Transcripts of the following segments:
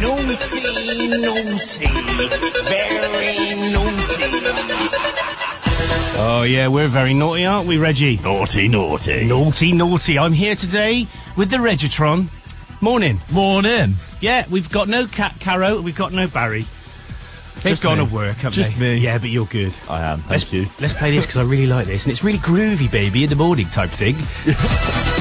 Naughty, naughty, very naughty. Oh, yeah, we're very naughty, aren't we, Reggie? Naughty, naughty. Naughty, naughty. I'm here today with the Regitron. Morning. Morning. Yeah, we've got no Cat Caro, we've got no Barry. They've Just gone me. to work, haven't Just they? me. Yeah, but you're good. I am, thank Let's, you. let's play this because I really like this, and it's really groovy, baby, in the morning type thing.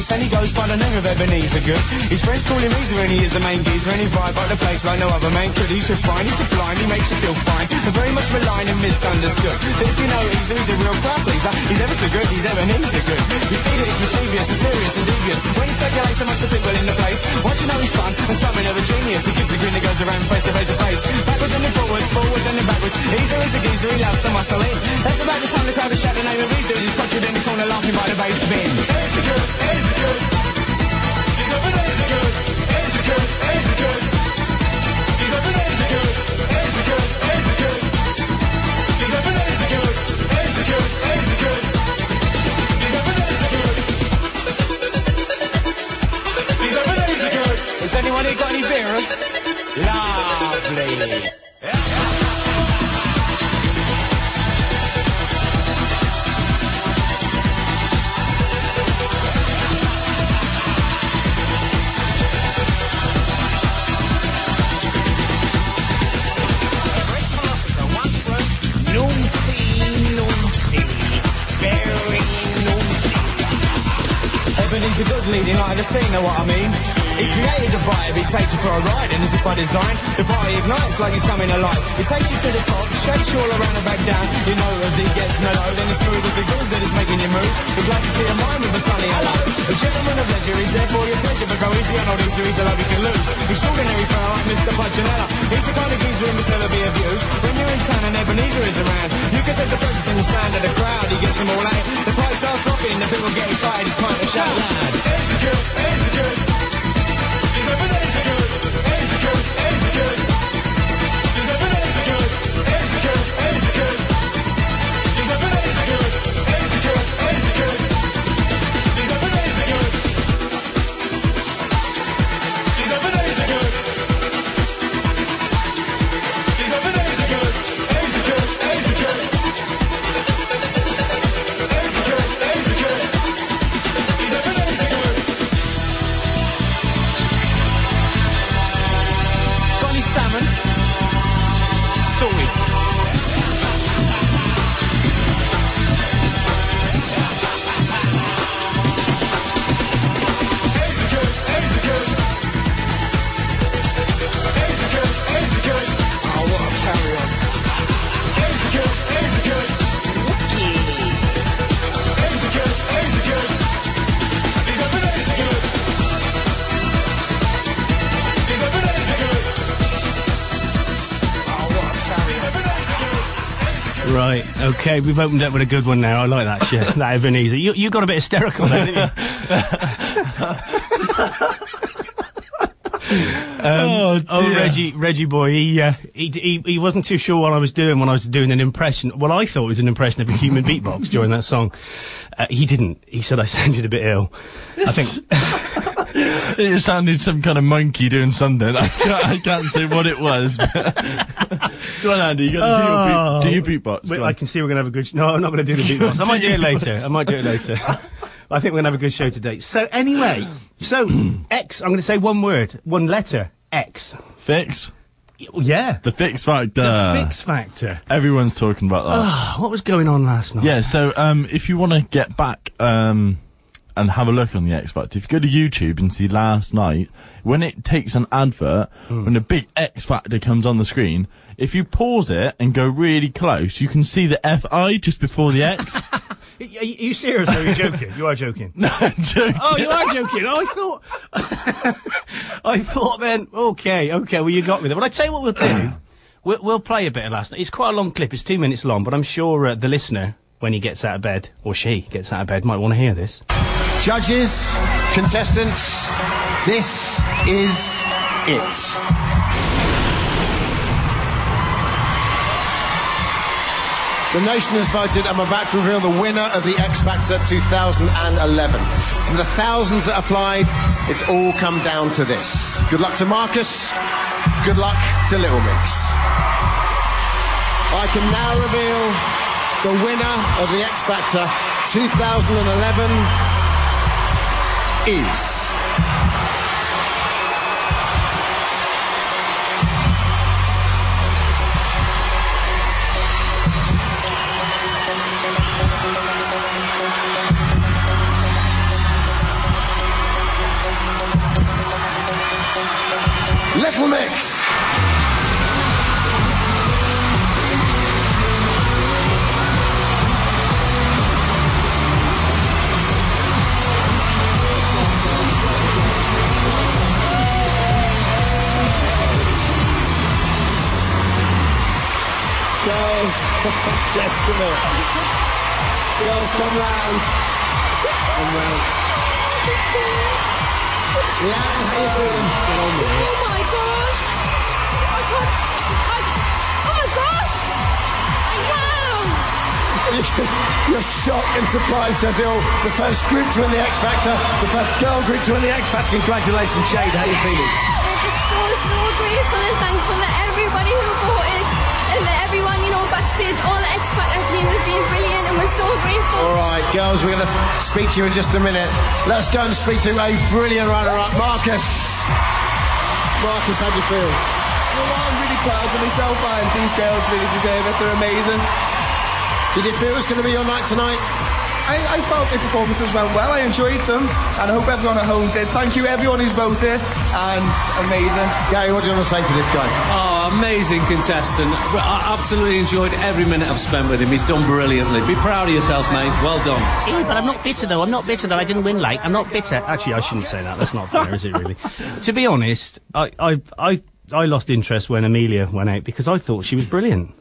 face and he goes by the name of Ebenezer Good. His friends call him Easer and he is the main geezer and he vibe up the place like no other man could. He's refined, he's sublime, he makes you feel fine and very much maligned and misunderstood. But if you know Easer, he's a real crowd pleaser. He's ever so good, he's Ebenezer Good. You see that he's mischievous, mysterious and devious when he circulates amongst the people in the place. Once you know he's fun and something of a genius, he gives a grin that goes around face to face to face. Backwards and then forwards, forwards and then backwards. Easer is a geezer, he loves to muscle in. That's about the time the crowd has shout the name of Easer he's pictured in the corner laughing by the bass bin. Easer good, Easer Has anyone here got any beers? Lovely. Ebenezer Good leading the scene, know what I mean? He created the vibe, he takes you for a ride, and if by design, the party ignites like he's coming alive. He takes you to the top, shakes you all around and back down. You know as he gets mellow, then it's smooth as a groove that is making you move. He's glad to see your mind with a sunny hello. A gentleman of leisure, he's there for your pleasure, but go easy on old Easter, he's a love you can lose. Extraordinary fellow like Mr. Punchinello. He's the kind of geezer who must never be abused. When you're in town and Ebenezer is around, you can set the presence in the stand of the crowd. He gets them all out. The pipe rocking, the people get excited, it's time to shout loud. Easy good, easy good. Okay, we've opened up with a good one now. I like that shit. that Ebenezer. You, you got a bit hysterical there, didn't you? oh, Oh, dear. Reggie, Reggie boy, he, uh, he, he, he wasn't too sure what I was doing when I was doing an impression. Well, I thought it was an impression of a human beatbox during that song. Uh, he didn't. He said I sounded a bit ill. I think. It sounded some kind of monkey doing something. I can't, I can't say what it was. Go on, Andy. You got to do, your beat, do your beatbox. Wait, I can see we're going to have a good. Sh- no, I'm not going to do the beatbox. I might do it later. I might do it later. I think we're going to have a good show today. So anyway, so X. I'm going to say one word, one letter. X. Fix. Yeah. The fix factor. The Fix Factor. Everyone's talking about that. Oh, what was going on last night? Yeah, so um, if you want to get back um, and have a look on the X Factor, if you go to YouTube and see last night, when it takes an advert, when the big X Factor comes on the screen, if you pause it and go really close, you can see the FI just before the X. Are you, serious? Or are you joking? You are joking. no, I'm joking. Oh, you are joking. Oh, I thought. I thought then. Okay, okay. Well, you got me there. But I tell you what we'll do. We'll, we'll play a bit of last night. It's quite a long clip. It's two minutes long, but I'm sure uh, the listener, when he gets out of bed or she gets out of bed, might want to hear this. Judges, contestants, this is it. The nation has voted. and I'm about to reveal the winner of the X Factor 2011. From the thousands that applied, it's all come down to this. Good luck to Marcus. Good luck to Little Mix. I can now reveal the winner of the X Factor 2011 is. Little Mix. Girls, come here. Girls, come round. Come round. Leigh-Anne, how you feeling? Oh my gosh! I can't. I, oh my gosh! Wow! You're shocked and surprised, Cecil. The first group to win the X Factor, the first girl group to win the X Factor. Congratulations, Jade. How you feeling? I'm just so, so grateful and thankful that everybody who voted and that everyone, you know, backstage, all the X Factor team have been brilliant and we're so grateful. All right, girls, we're going to speak to you in just a minute. Let's go and speak to a brilliant runner-up, Marcus. Marcus, how do you feel? Well, I'm really proud of myself and these girls really deserve it. They're amazing. Did you feel it was going to be your night tonight? I, I felt the performances went well. I enjoyed them and I hope everyone at home did. Thank you everyone who's voted and amazing. Gary, what do you want to say for this guy? Oh, amazing contestant. I absolutely enjoyed every minute I've spent with him. He's done brilliantly. Be proud of yourself, mate. Well done. Hey, but I'm not bitter though. I'm not bitter that I didn't win late. I'm not bitter. Actually, I shouldn't say that. That's not fair, is it really? to be honest, I, I, I, I lost interest when Amelia went out because I thought she was brilliant.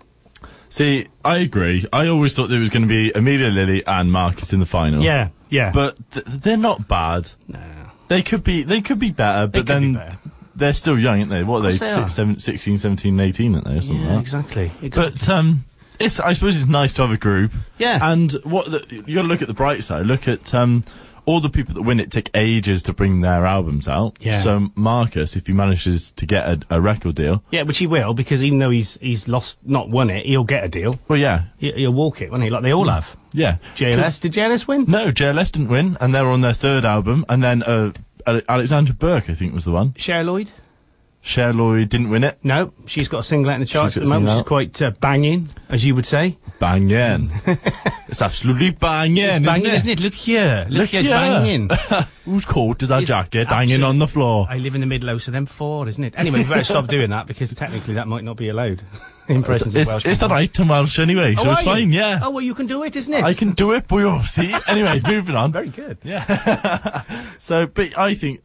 See, I agree. I always thought there was going to be Amelia Lily and Marcus in the final. Yeah, yeah. But th- they're not bad. no. They could be. They could be better. But could be then better. they're still young, aren't they? What are they? they are. Seven, 16, 17, 18, aren't they? Or something Yeah, like exactly. exactly. But um, it's. I suppose it's nice to have a group. Yeah. And what the, you got to look at the bright side. Look at um, all the people that win it take ages to bring their albums out. Yeah. So Marcus, if he manages to get a, a record deal, yeah, which he will because even though he's he's lost, not won it, he'll get a deal. well, yeah, He, he'll walk it, won't he? Like they all have. yeah. JLS. Did JLS win? No, JLS didn't win, and they were on their third album, and then uh, Alexandra Burke, I think, was the one. Cher Lloyd? Cher Lloyd didn't win it. No, she's got a single out in the charts at the moment, She's quite uh, banging, as you would say. Banging. it's absolutely banging, It's isn't, banging, it? isn't it? Look here. Look, Look here, here. banging. Whose coat is that It's jacket hanging absolute- on the floor? I live in the middle house of them four, isn't it? Anyway, we better stop doing that because technically that might not be allowed in presence It's, of Welsh it's people. alright in Welsh anyway, so Oh, it's are you? fine, yeah. Oh, well, you can do it, isn't it? I can do it, boy. See? Anyway, moving on. Very good. Yeah. so, but I think,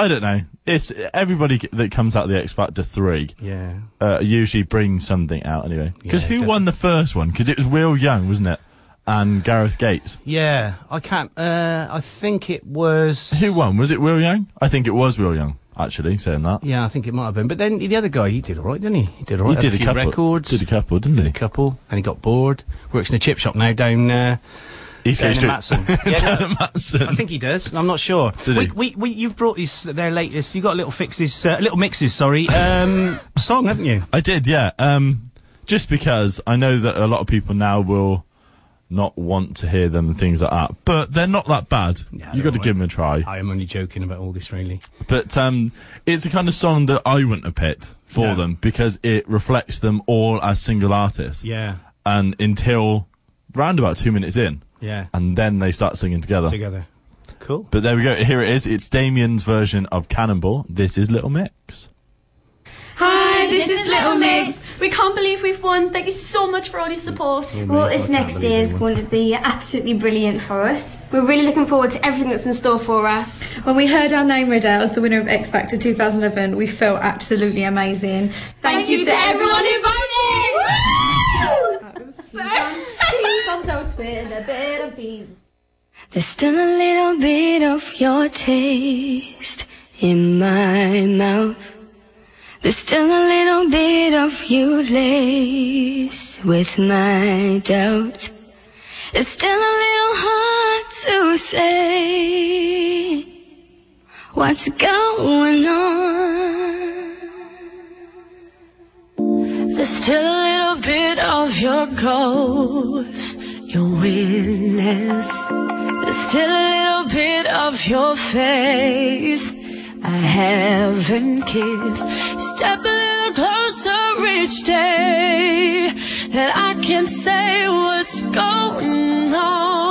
I don't know. It's everybody that comes out of the X Factor 3 Yeah. uh, usually brings something out anyway. Because Yeah, who won the first one? Because it was Will Young, wasn't it? And Gareth Gates. Yeah, I can't. Uh, I think it was. Who won? Was it Will Young? I think it was Will Young, actually, saying that. Yeah, I think it might have been. But then the other guy, he did all right, didn't he? He did all right. He did a a couple. records. Did a couple, didn't Did he? a couple, and he got bored. Works in a chip shop now down uh, In Street. Matson. yeah, no, Matson. I think he does. I'm not sure. Did we, he? We, we, you've brought his their latest. You got a little fixes, uh, little mixes. Sorry, um, song, haven't you? I did, yeah. Um, just because I know that a lot of people now will not want to hear them and things like that, but they're not that bad. Yeah, you got to give them a try. I am only joking about all this, really. But um, it's the kind of song that I wouldn't have picked for No. them because it reflects them all as single artists. Yeah, And until round about two minutes in, yeah, and then they start singing together. together. Cool. But there we go. Here it is. It's Damien's version of Cannonball. This is Little Mix. Hi, this is Little Mix. We can't believe we've won. Thank you so much for all your support. Well, this next year is going to be absolutely brilliant for us. We're really looking forward to everything that's in store for us. When we heard our name read out as the winner of X Factor 2011, we felt absolutely amazing. Thank, you to everyone who voted. There's still a little bit of your taste in my mouth. There's still a little bit of you laced with my doubt. It's still a little hard to say what's going on. There's still a little bit of your ghost, your witness. There's still a little bit of your face I haven't kissed. Step a little closer each day that I can say what's going on.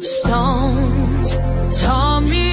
Stones taught me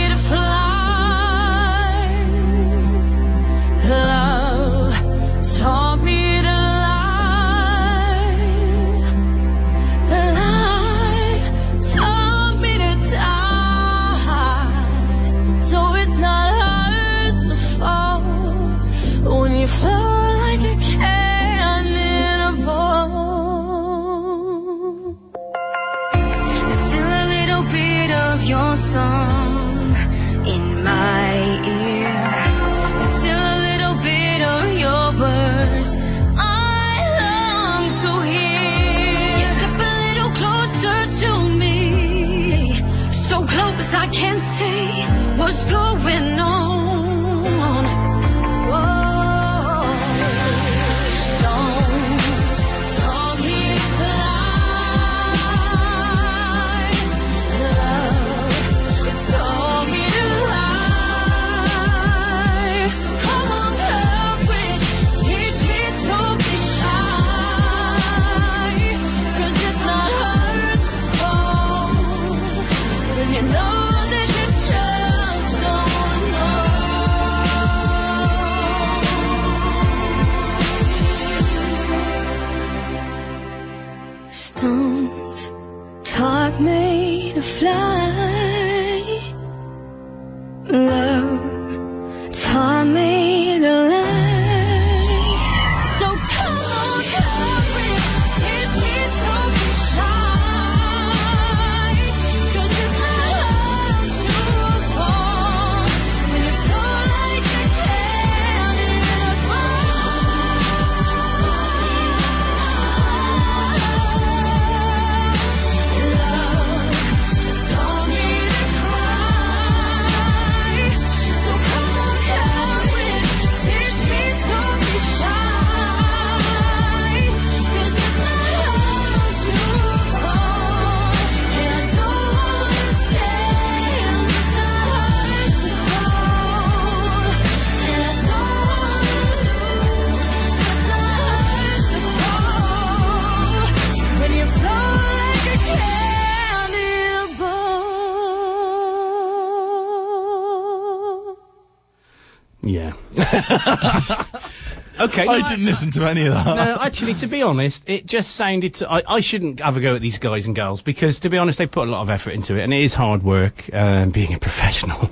okay. I didn't listen to any of that. no, actually, to be honest, it just sounded. To, I, I shouldn't have a go at these guys and girls because, to be honest, they put a lot of effort into it, and it is hard work. Um, being a professional,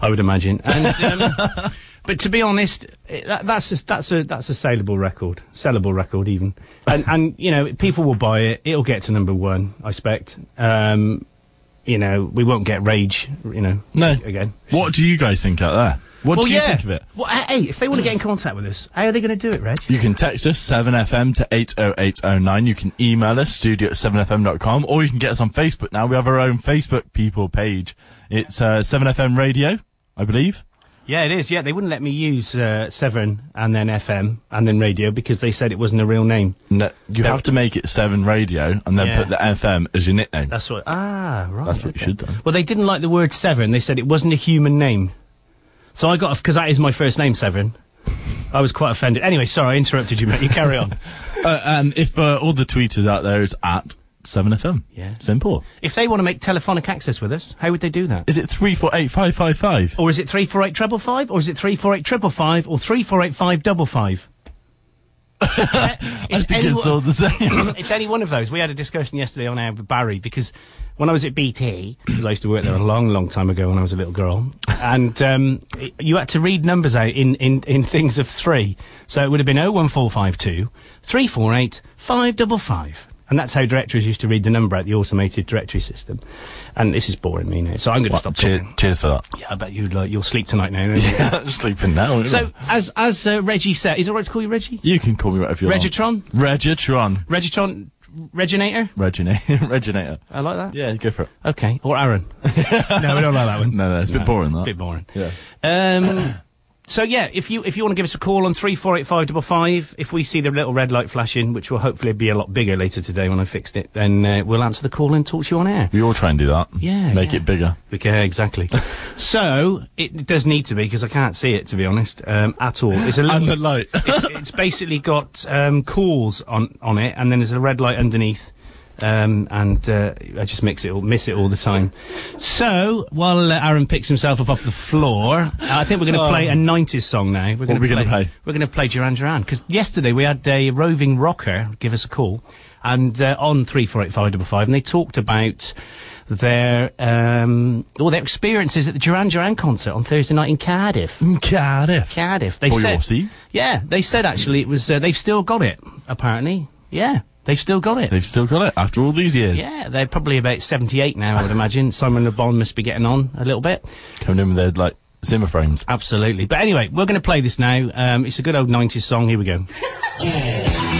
I would imagine. And, um, but to be honest, that, that's a, that's a that's a saleable record, sellable record even, and and you know people will buy it. It'll get to number one, I expect. Um, you know, we won't get rage. You know, No. again. What do you guys think out there? What well, do you yeah. think of it? Well, hey, if they want to get in contact with us, how are they going to do it, Reg? You can text us 7FM to 80809. You can email us studio at 7fm.com or you can get us on Facebook now. We have our own Facebook people page. It's uh, 7FM Radio, I believe. Yeah, it is. Yeah, they wouldn't let me use uh, Seven and then FM and then radio because they said it wasn't a real name. No, you They're- have to make it 7 Radio and then Yeah. put the FM as your nickname. That's what. Ah, right. That's what you should do. Well, they didn't like the word Seven. They said it wasn't a human name. So I got because that is my first name, Seven. I was quite offended. Anyway, sorry, I interrupted you, mate. You carry on. Uh, and if uh, all the tweeters out there is at 7FM. Yeah. Simple. if they want to make telephonic access with us, how would they do that? Is it 348555? Or is it three four eight treble five? Or is it three four eight triple five? Or three four eight five double five? I think it's all the same. it's any one of those. We had a discussion yesterday on air with Barry because when I was at BT, because I used to work there a long, long time ago when I was a little girl, and um, it- you had to read numbers out in, in, in things of three. So it would have been 01452 348 555. And that's how directories used to read the number out the automated directory system. And this is boring me now, so I'm going to stop cheer- talking. cheers for that. Yeah, I bet you you'll sleep tonight now. Yeah, sleeping now. So as as uh, Reggie said, is it right to call you Reggie? you can call me whatever you want. Regitron, Regitron. Regitron, Reginator. Reginator. Reginator. I like that. Yeah, go for it. Okay, or Aaron. no, we don't like that one. No, no, it's a bit boring, that. bit boring. Yeah. Um, so yeah, if you if you want to give us a call on three four eight five double five, if we see the little red light flashing, which will hopefully be a lot bigger later today when I fixed it, then uh, we'll answer the call and talk to you on air. We all try and do that. Yeah, Make yeah. it bigger. Okay, exactly. so it, does need to be because I can't see it to be honest um, at all. It's a little, And the light. it's, it's basically got um, calls on on it, and then there's a red light underneath. Um, and uh, I just mix it all, miss it all the time. So while uh, Aaron picks himself up off the floor, I think we're going to play a '90s song now. We're are we gonna play? We're going to play Duran Duran because yesterday we had a roving rocker give us a call, and uh, on three four eight five double five, and they talked about their um, all their experiences at the Duran Duran concert on Thursday night in Cardiff. Cardiff. Cardiff. They Boy, said, see. yeah, they said actually it was. Uh, they've still got it. Apparently, yeah, they've still got it. They've still got it after all these years. yeah, they're probably about seventy-eight now. I would imagine Simon Le Bon must be getting on a little bit. Coming in with their, like, Zimmer frames. Absolutely. But anyway, we're going to play this now. Um, it's a good old '90s song. Here we go.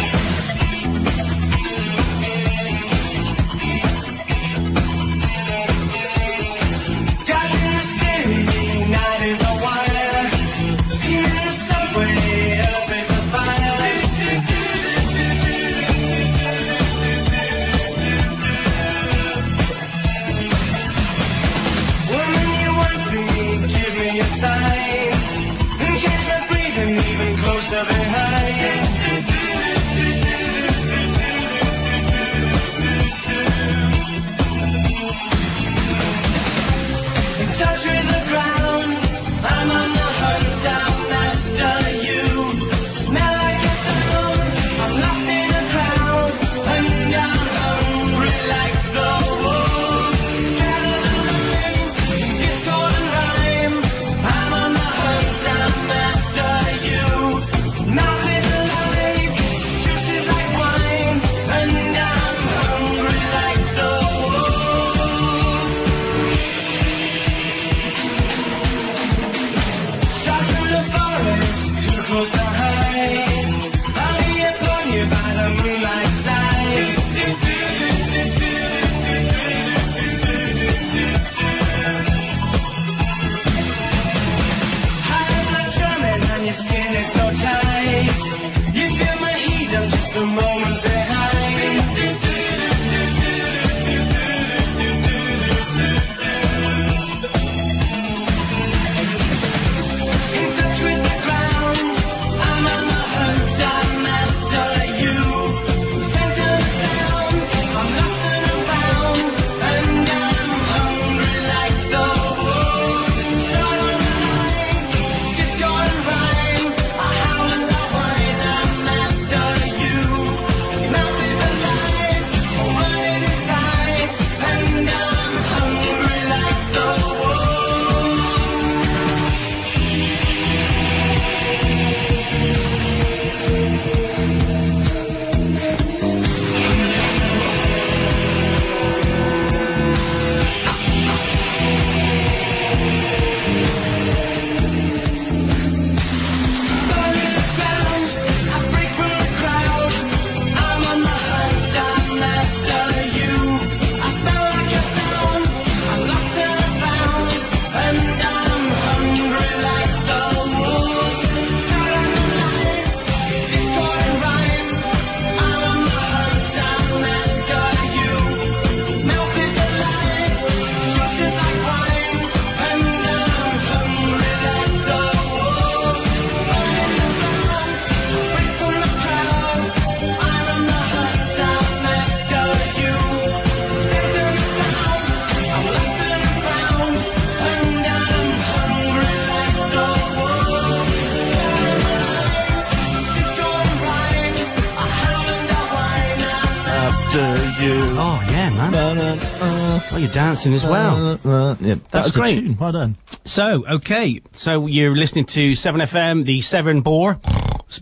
As well. Uh, yeah, That's that's great. tune. Well done. So, okay. So you're listening to 7FM, the Severn Bore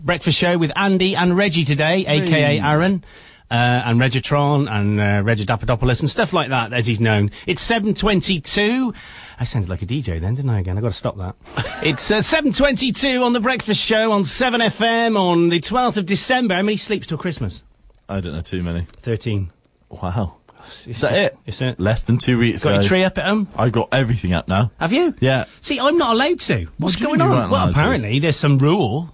breakfast show with Andy and Reggie today, aka Aaron. Uh, and Regitron and uh, Regidapadopoulos and stuff like that, as he's known. It's 7.22. I sounded like a DJ then, didn't I, again? I've got to stop that. it's uh, 7.22 on The Breakfast Show on 7FM on the 12th of December. How many sleeps till Christmas? I don't know too many. 13. Wow. Is that it? Is it? Less than two weeks, Got your tree up at home? I got everything up now. Have you? Yeah. See, I'm not allowed to. What's you going on? Well, allowed to? apparently there's some rule.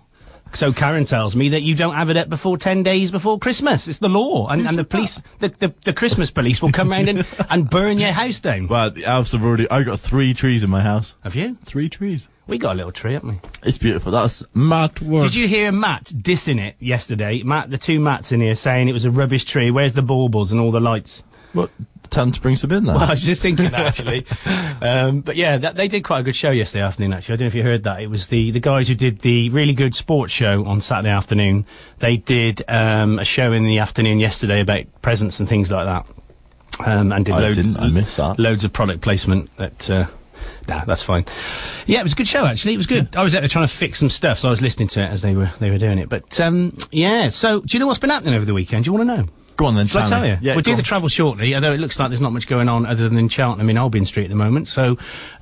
So Karen tells me that you don't have it up before ten days before Christmas. It's the law, and, and the police, the, the the Christmas police will come round and, and burn your house down. Well, the elves have already. I got three trees in my house. Have you? Three trees. We got a little tree, haven't we? It's beautiful. That's Matt work. Did you hear Matt dissing it yesterday? Matt, the two Matts in here saying it was a rubbish tree. Where's the baubles and all the lights? What? Time to bring some in there. Well, I was just thinking that actually. um, but yeah, that, they did quite a good show yesterday afternoon. Actually, I don't know if you heard that. It was the the guys who did the really good sports show on Saturday afternoon. They did um, a show in the afternoon yesterday about presents and things like that. Um, and did I load- didn't. I missed that. loads of product placement. That uh, nah, that's fine. Yeah, it was a good show actually. It was good. I was out there trying to fix some stuff, so I was listening to it as they were they were doing it. But um, yeah, so do you know what's been happening over the weekend? Do you want to know? Go on then. Shall I tell tell you? Yeah. we'll do the travel shortly, although it looks like there's not much going on other than in Cheltenham in Albion Street at the moment. So,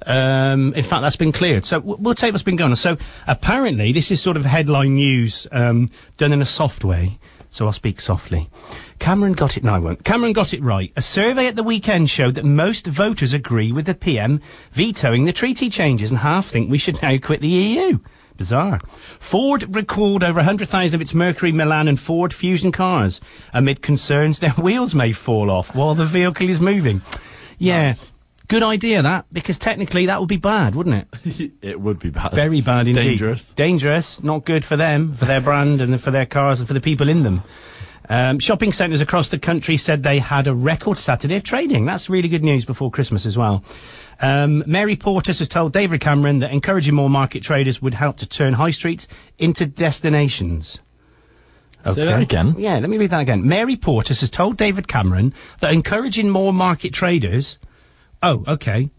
um, in fact, that's been cleared. So we'll take what's been going on. So apparently, this is sort of headline news um, done in a soft way. So I'll speak softly. Cameron got it. No, I won't. Cameron got it right. A survey at the weekend showed that most voters agree with the PM vetoing the treaty changes, and half think we should now quit the EU. Bizarre. Ford recalled over 100,000 of its Mercury, Milan and Ford Fusion cars amid concerns their wheels may fall off while the vehicle is moving. Yeah. Good idea that, because technically that would be bad, wouldn't it? It would be bad. Very bad indeed. Dangerous. Dangerous. Not good for them, for their brand, and for their cars, and for the people in them. Um, shopping centres across the country said they had a record Saturday of trading. That's really good news before Christmas as well. Um, Mary Portas has told David Cameron that encouraging more market traders would help to turn high streets into destinations. Say that again. Yeah, let me read that again. Mary Portas has told David Cameron that encouraging more market traders. Oh, okay.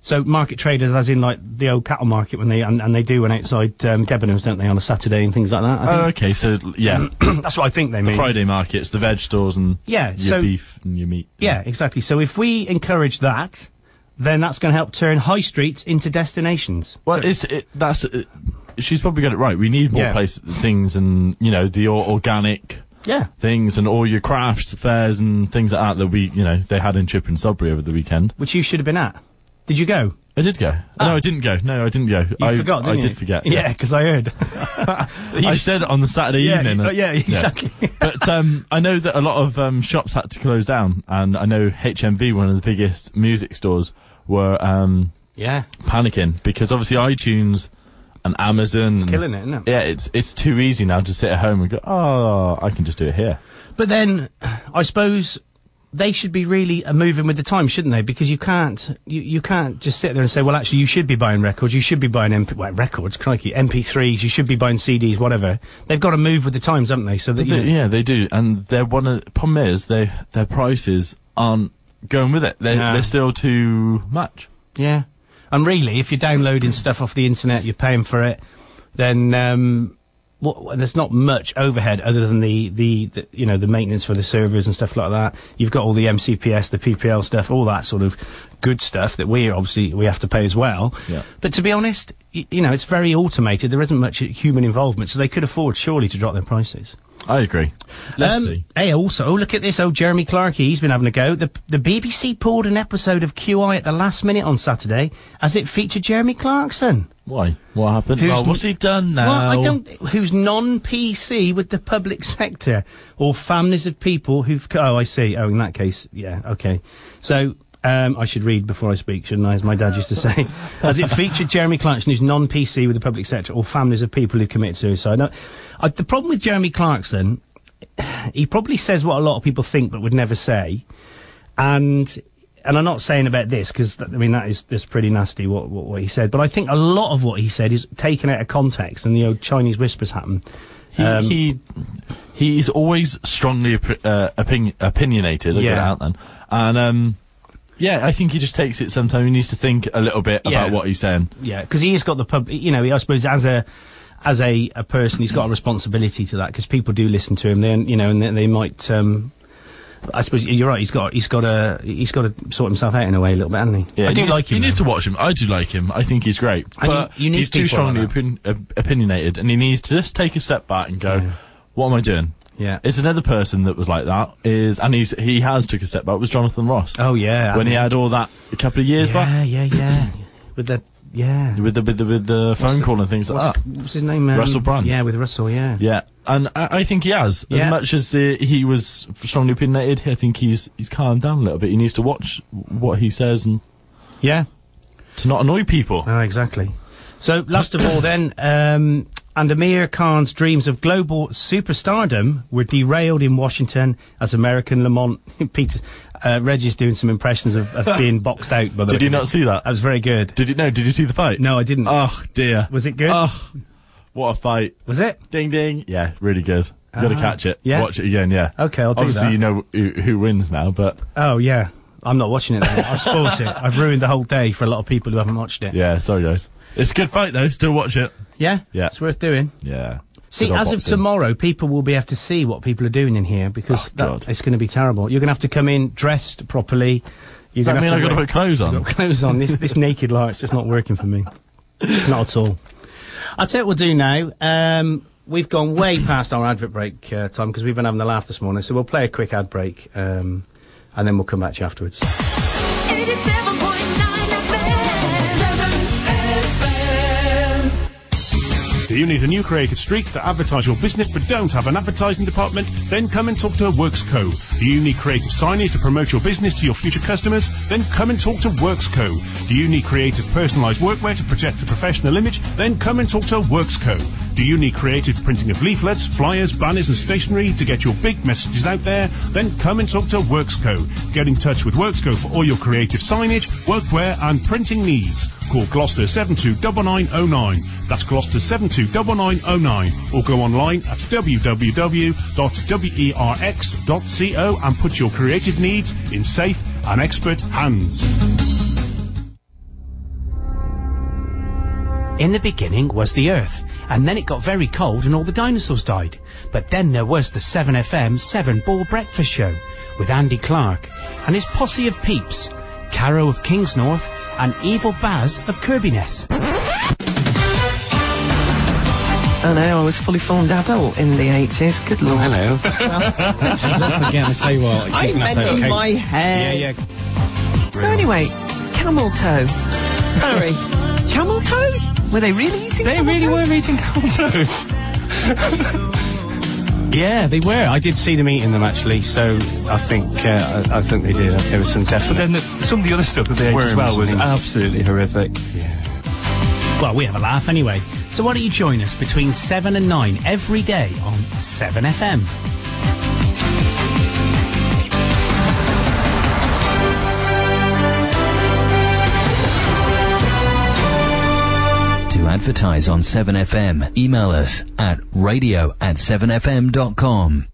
So market traders, as in like the old cattle market when they and, and they do one outside um, Debenhams, don't they, on a Saturday and things like that. Oh, think. okay. So yeah, That's what I think they the mean. Friday markets, the veg stores, and Yeah, your so- beef and your meat. Yeah, exactly. So if we encourage that, then that's going to help turn high streets into destinations. Well, So- it's it, that's it, she's probably got it right. We need more Yeah. place things and you know the organic yeah. things and all your crafts fairs and things like that that we you know they had in Chipping Sodbury over the weekend. Which you should have been at. Did you go? I did go. No, I didn't go. No, I didn't go. Ah. You I forgot, I you? did forget. Yeah, because I heard. I said it on the Saturday yeah, evening. uh, yeah, exactly. but um, I know that a lot of um, shops had to close down, and I know HMV, one of the biggest music stores, were um, yeah. panicking because obviously iTunes and Amazon, it's killing it, isn't it? Yeah, it's it's too easy now to sit at home and go, oh, I can just do it here. But then, I suppose they should be really uh, moving with the time, shouldn't they? Because you can't, you, you can't just sit there and say, well, actually, you should be buying records, you should be buying MP, well, records, crikey, MP3s, you should be buying CDs, whatever. They've got to move with the times, haven't they? So that, They- yeah, they do, and they're one of the problem is they their prices aren't going with it. They're No. they're still too much. Yeah. And really, if you're downloading stuff off the internet, you're paying for it, then um, what, there's not much overhead other than the, the, the, you know, the maintenance for the servers and stuff like that. You've got all the MCPS, the PPL stuff, all that sort of good stuff that we obviously we have to pay as well. Yeah. But to be honest, y- you know, it's very automated. There isn't much human involvement, so they could afford surely to drop their prices. I agree. Let's Um, see. Hey, also, oh, look at this. Oh, Jeremy Clarkey, he's been having a go. The, the BBC pulled an episode of QI at the last minute on Saturday as it featured Jeremy Clarkson. Why? What happened? Who's oh, what's he done now? Well, I don't. Who's non-PC with the public sector or families of people who've. Oh, I see. Oh, in that case, yeah, okay. So. Um, I should read before I speak, shouldn't I? As my dad used to say. As it featured Jeremy Clarkson, who's non-PC with the public sector, or families of people who commit suicide. Now, I, the problem with Jeremy Clarkson, he probably says what a lot of people think but would never say, and and I'm not saying about this because I mean that is that's pretty nasty what, what what he said, but I think a lot of what he said is taken out of context, and the old Chinese whispers happen. He, Um, he he's always strongly opi- uh, opinion, opinionated. I'll get it Yeah. out then. And um, yeah, I think he just takes it. Sometimes he needs to think a little bit Yeah. about what he's saying. Yeah, because he has got the pub. You know, I suppose as a as a, a person, he's got a responsibility to that because people do listen to him. Then you know, and they, they might. Um, I suppose you're right. He's got he's got to he's got to sort himself out in a way a little bit, hasn't he? Yeah, I do he needs, like him. He needs though. to watch him. I do like him. I think he's great. And but you need he's too people like strongly opin- opinionated, and he needs to just take a step back and go, "What am I doing?" Yeah. It's another person that was like that. Is and he's he has took a step back. Was Jonathan Ross? Oh yeah, when he had all that a couple of years yeah, back yeah, yeah, yeah. with the yeah with the with the with the phone the- call and things like that. what's his name? Um, Russell Brand. Yeah, with Russell. Yeah. Yeah, and I, I think he has. As much as uh, he was strongly opinionated, I think he's he's calmed down a little bit. He needs to watch what he says and Yeah. to not annoy people. Oh, exactly. So, last of all, then, um, and Amir Khan's dreams of global superstardom were derailed in Washington as American Lamont Peter uh, Reggie's doing some impressions of, of being boxed out. By the Did you not see that? That was very good. Did you no? Did you see the fight? No, I didn't. Oh dear. was it good? Oh, what a fight! was it? Ding ding. Yeah, really good. You got to Ah, catch it. yeah? Watch it again. Yeah. Okay, I'll do Obviously, that. you know who, who wins now, but Oh yeah, I'm not watching it. I've spoiled it. I've ruined the whole day for a lot of people who haven't watched it. yeah. Sorry, guys. It's a good fight though. Still watch it. Yeah, Yeah. it's worth doing. Yeah. See, as of tomorrow, people will be able to see what people are doing in here because Oh, that, God. it's going to be terrible. You're going to have to come in dressed properly. You're Does that gonna mean have I've got to wear- put clothes I've on? got clothes on. This this naked light's just not working for me. not at all. I'll tell you what we'll do now. Um, we've gone way past our advert break uh, time because we've been having a laugh this morning. So we'll play a quick ad break um, and then we'll come back to you afterwards. Do you need a new creative streak to advertise your business but don't have an advertising department? Then come and talk to Works Co. Do you need creative signage to promote your business to your future customers? Then come and talk to Works Co. Do you need creative personalised workwear to project a professional image? Then come and talk to Works Co. Do you need creative printing of leaflets, flyers, banners and stationery to get your big messages out there? Then come and talk to WorksCo. Get in touch with WorksCo for all your creative signage, workwear and printing needs. Call Gloucester 729909. That's Gloucester 729909. Or go online at www.werx.co and put your creative needs in safe and expert hands. In the beginning was the Earth, and then it got very cold and all the dinosaurs died. But then there was the 7FM 7 Ball Breakfast Show with Andy Clark and his posse of peeps, Caro of Kingsnorth and Evil Baz of Kirbyness. I know, I was fully formed adult in the 80s. Good lord. Hello. She's off again, I tell you what. I meant in my head. Yeah, yeah. So anyway, camel toe. Barry, camel toes? Were they really eating They camel really toes? were eating camel toes. Yeah, they were. I did see them eating them actually, so I think uh, I, I think they did. There was some But definite. then the, some of the other stuff that they ate as well was absolutely horrific. Yeah. Well, we have a laugh anyway. So why don't you join us between 7 and 9 every day on 7FM? To advertise on 7FM, email us at radio at 7fm.com.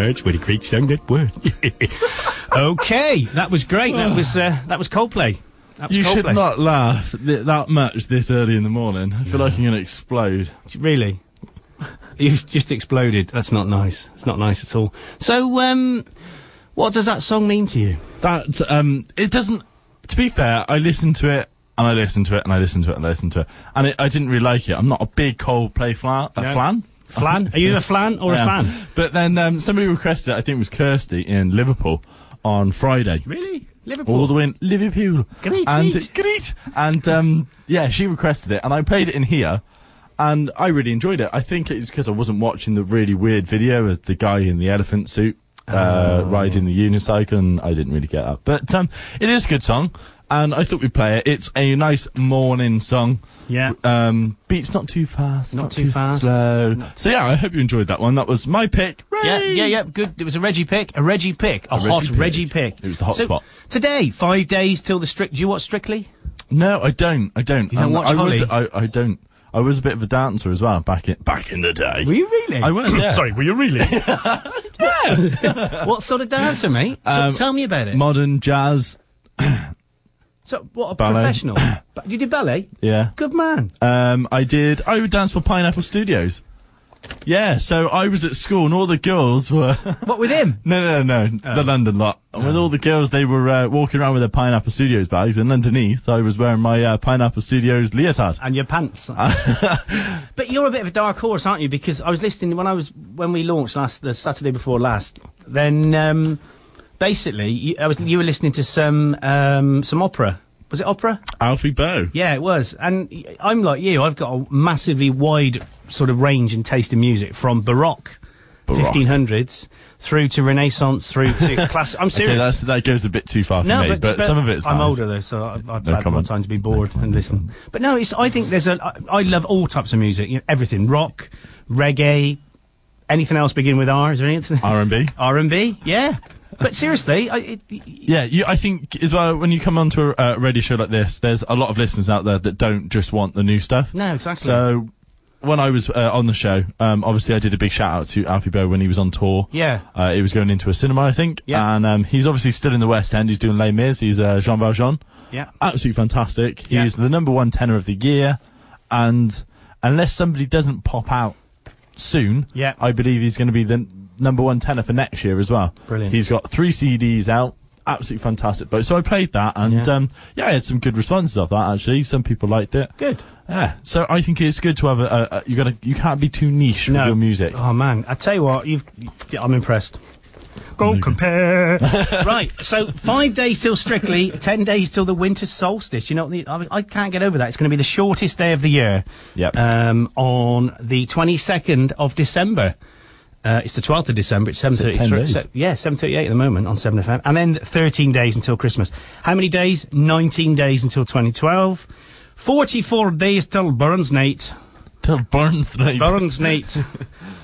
Excellent merch. What a great song that was. okay, that was great. That was uh, that was Coldplay. That was You Coldplay. should not laugh th- that much this early in the morning. I feel like I'm going to explode. Really? You've just exploded. That's not nice. It's not nice at all. So, um, what does that song mean to you? That um, it doesn't. To be fair, I listened to it and I listened to it and I listened to it and I listened to it, and it, I didn't really like it. I'm not a big Coldplay flan. A No. flan. Flan? Are you a flan or a I am. fan? But then um, somebody requested it. I think it was Kirsty in Liverpool on Friday. Really? Liverpool? All the way in Liverpool. Great, and great. great. And um, yeah, she requested it, and I played it in here, and I really enjoyed it. I think it's because I wasn't watching the really weird video of the guy in the elephant suit uh, Oh. riding the unicycle, and I didn't really get that. But um, it is a good song, and I thought we'd play it. It's a nice morning song. Yeah. Um, beats not too fast, Not not, too fast. slow. So yeah, I hope you enjoyed that one. That was my pick. Yeah, yeah, yeah. Good. It was a Reggie pick. A Reggie pick. A, A hot Reggie pick. Reggie pick. It was the hot So, spot. Today, five days till the strict. Do you watch Strictly? No, I don't. I don't. You don't Um, watch I was, I, I don't. I was a bit of a dancer as well back in back in the day. Were you really? I was. Yeah. Sorry, were you really? what sort of dancer, mate? So Um, tell me about it. Modern jazz. so, what a ballet. professional. You did ballet. Yeah. Good man. Um, I did. I would dance for Pineapple Studios. Yeah, so I was at school and all the girls were. what with him? No, no, no, no the London lot. And with all the girls, they were uh, walking around with their Pineapple Studios bags, and underneath, I was wearing my uh, Pineapple Studios leotard. And your pants. but you're a bit of a dark horse, aren't you? Because I was listening when I was when we launched last the Saturday before last. Then um, basically, you, I was you were listening to some um, some opera. Was it opera? Alfie Boe. Yeah, it was. And I'm like you. I've got a massively wide sort of range and taste in music from Baroque. Baroque. 1500s through to Renaissance through to classic. I'm Okay, serious. that's, that goes a bit too far for no, me, but, but, some of it's I'm nice. older though, so I've, I've No had more time to be bored and listen. But no, it's. I think there's a. I, I love all types of music. You know, everything: rock, reggae, anything else begin with R. Is there anything? R&B. R and B. Yeah. But seriously, I, it, Yeah, you, I think as well when you come onto a uh, radio show like this, there's a lot of listeners out there that don't just want the new stuff. No, exactly. So when I was uh, on the show, um, obviously I did a big shout out to Alfie Boe when he was on tour. Yeah. uh, he was going into a cinema, I think. Yeah. and um, he's obviously still in the West End. He's doing Les Mis. He's uh, Jean Valjean. Yeah. absolutely fantastic. Yeah. He's the number one tenor of the year, and unless somebody doesn't pop out soon, Yeah. I believe he's going to be the number one tenor for next year as well. Brilliant. He's got three CDs out. Absolutely fantastic. But so I played that, and Yeah. um, yeah, I had some good responses off that. Actually, some people liked it. Good. Yeah. So I think it's good to have a. a, a you got to. You can't be too niche No. with your music. Oh man, I tell you what, you've. yeah, I'm impressed. Go compare. right, so five days till Strictly, ten days till the winter solstice. You know, I, I can't get over that. It's going to be the shortest day of the year. Yep. Um, on the twenty second of December. Uh, it's the 12th of December. It's 7.33. 10 yeah, 7.38 at the moment on 7FM. And then 13 days until Christmas. How many days? 19 days until 2012. 44 days till Burns Night. Till Burns Night. Burns Night.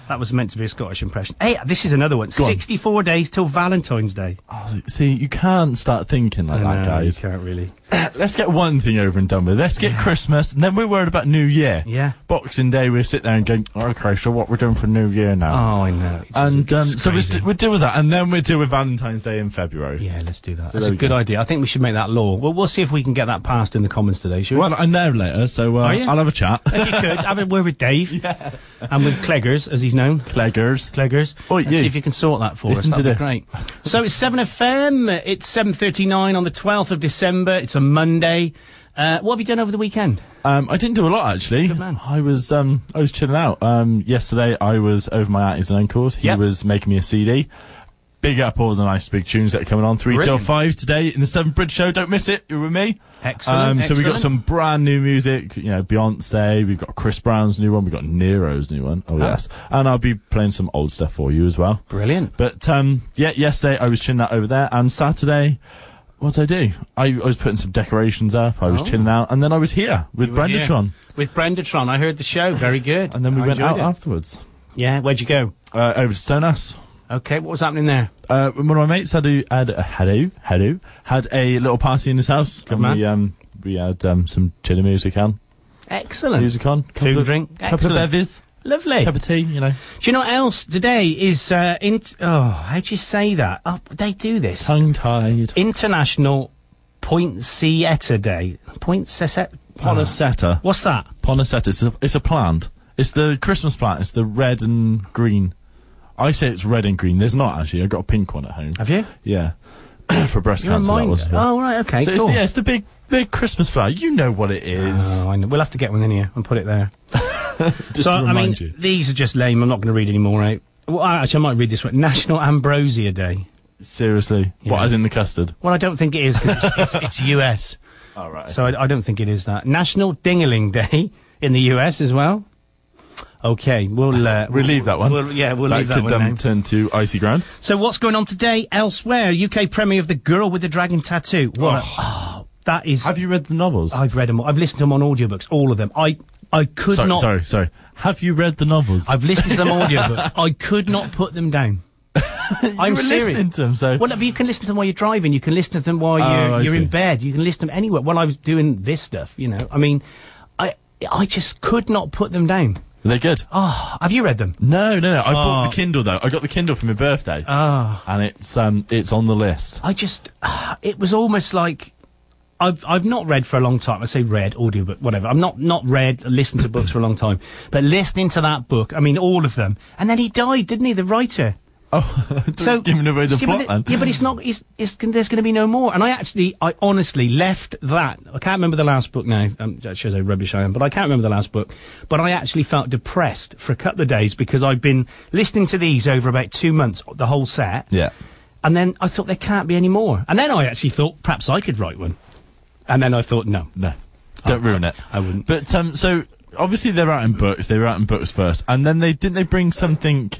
that was meant to be a Scottish impression. Hey, this is another one. Go on. 64 days till Valentine's Day. Oh, see, you can't start thinking like that, guys. You can't really. Let's get one thing over and done with. Let's get Christmas, and then we're worried about New Year. Yeah. Boxing Day, we sit there and go, okay, so what we're doing for New Year now? Oh, I know. It's and um, so we we'll deal with that, and then we'll deal with Valentine's Day in February. Yeah, let's do that. So That's a good go. idea. I think we should make that law. Well, we'll see if we can get that passed in the Commons today, shall we? Well, I'm there later, so uh, I'll have a chat. if you could, have a word with Dave. Yeah. And with Cleggers, as he's known. Cleggers. Cleggers. Oh, you. see if you can sort that for Listen us. to That'd be this. great. So it's 7FM. It's 7.39 on the 12th of December. It's a Monday. Uh, what have you done over the weekend? Um, I didn't do a lot actually. Good man. I was um, I was chilling out. Um, yesterday I was over my aunties and uncles. He Yep. was making me a CD. Big up all the nice big tunes that are coming on. three till five today in the Seven Bridge Show. Don't miss it. You're with me. Excellent, Um, so we've got some brand new music. You know, Beyonce. We've got Chris Brown's new one. We've got Nero's new one. Oh Ah. yes. And I'll be playing some old stuff for you as well. Brilliant. But um, yeah, yesterday I was chilling out over there, and Saturday, what did I do? I, I was putting some decorations up. I was Oh. chilling out, and then I was here with You were here. Brendatron, With Brendatron. I heard the show. Very good. and then we I went out it. afterwards Yeah, where'd you go? uh, over to Stonehouse. Okay, what was happening there? Uh, one of my mates had a had a hello hello had a little party in his house. and man. we um we had um some chiller music on, Excellent. music on, couple Food, of, drink. couple Excellent. of bevies, Lovely. cup of tea, you know, Do you know what else? Today is, uh, in- oh, how do you say that? Oh, they do this. tongue tied. International Poinsettia Day. Poinsettia? Poinsettia. What's that? Poinsettia. It's a, it's a plant. It's the Christmas plant. It's the red and green. I say it's red and green. There's not actually. I've got a pink one at home. Have you? Yeah. For breast You're cancer, that mind- was. yeah. Oh, right, okay, So it's the, yeah, it's the big, big Christmas flower. You know what it oh, is. Oh, I know. We'll have to get one in here and put it there. Just so, to I mean, remind you. these are just lame. I'm not going to read any more out. Well, I- actually, I might read this one. National Ambrosia Day. Seriously. What, Yeah. as in the custard? Well, I don't think it is because it's, it's, it's US. All right. So I, I don't think it is that. National Dingaling Day in the US as well. Okay, we'll uh, We'll leave that one. We'll, yeah, we'll that leave that could one. now. turn to icy ground. So what's going on today elsewhere? UK premiere of The Girl with the Dragon Tattoo. What? a- oh, that is. Have you read the novels? I've read them. I've listened to them on audiobooks. All of them. I I could sorry, not. sorry, sorry. Have you read the novels? I've listened to them on audiobooks. I could not put them down. I'm were serious. listening to them, so- well, but you can listen to them while you're driving. You can listen to them while Oh, you're you're in bed. You can listen to them anywhere. While I was doing this stuff, you know. I mean, I I just could not put them down. Are they good? Oh, have you read them? No, no, no. I bought Oh. the Kindle though. I got the Kindle for my birthday, Ah. and it's um, it's on the list. I just, it was almost like I've I've not read for a long time. I say read audio audiobook, whatever. I'm not not read, listened to books for a long time, but listening to that book, I mean all of them, and then he died, didn't he? The writer. Oh, So giving away the yeah, plot but then. yeah, but it's not. It's, it's there's going to be no more. And I actually, I honestly left that. I can't remember the last book now. Um, that shows how rubbish I am. But I can't remember the last book. But I actually felt depressed for a couple of days because I've been listening to these over about two months, the whole set. Yeah. And then I thought there can't be any more. And then I actually thought perhaps I could write one. And then I thought no, No, don't ruin it. I wouldn't. But um, so obviously they're out in books. They were out in books first, and then they didn't they bring something.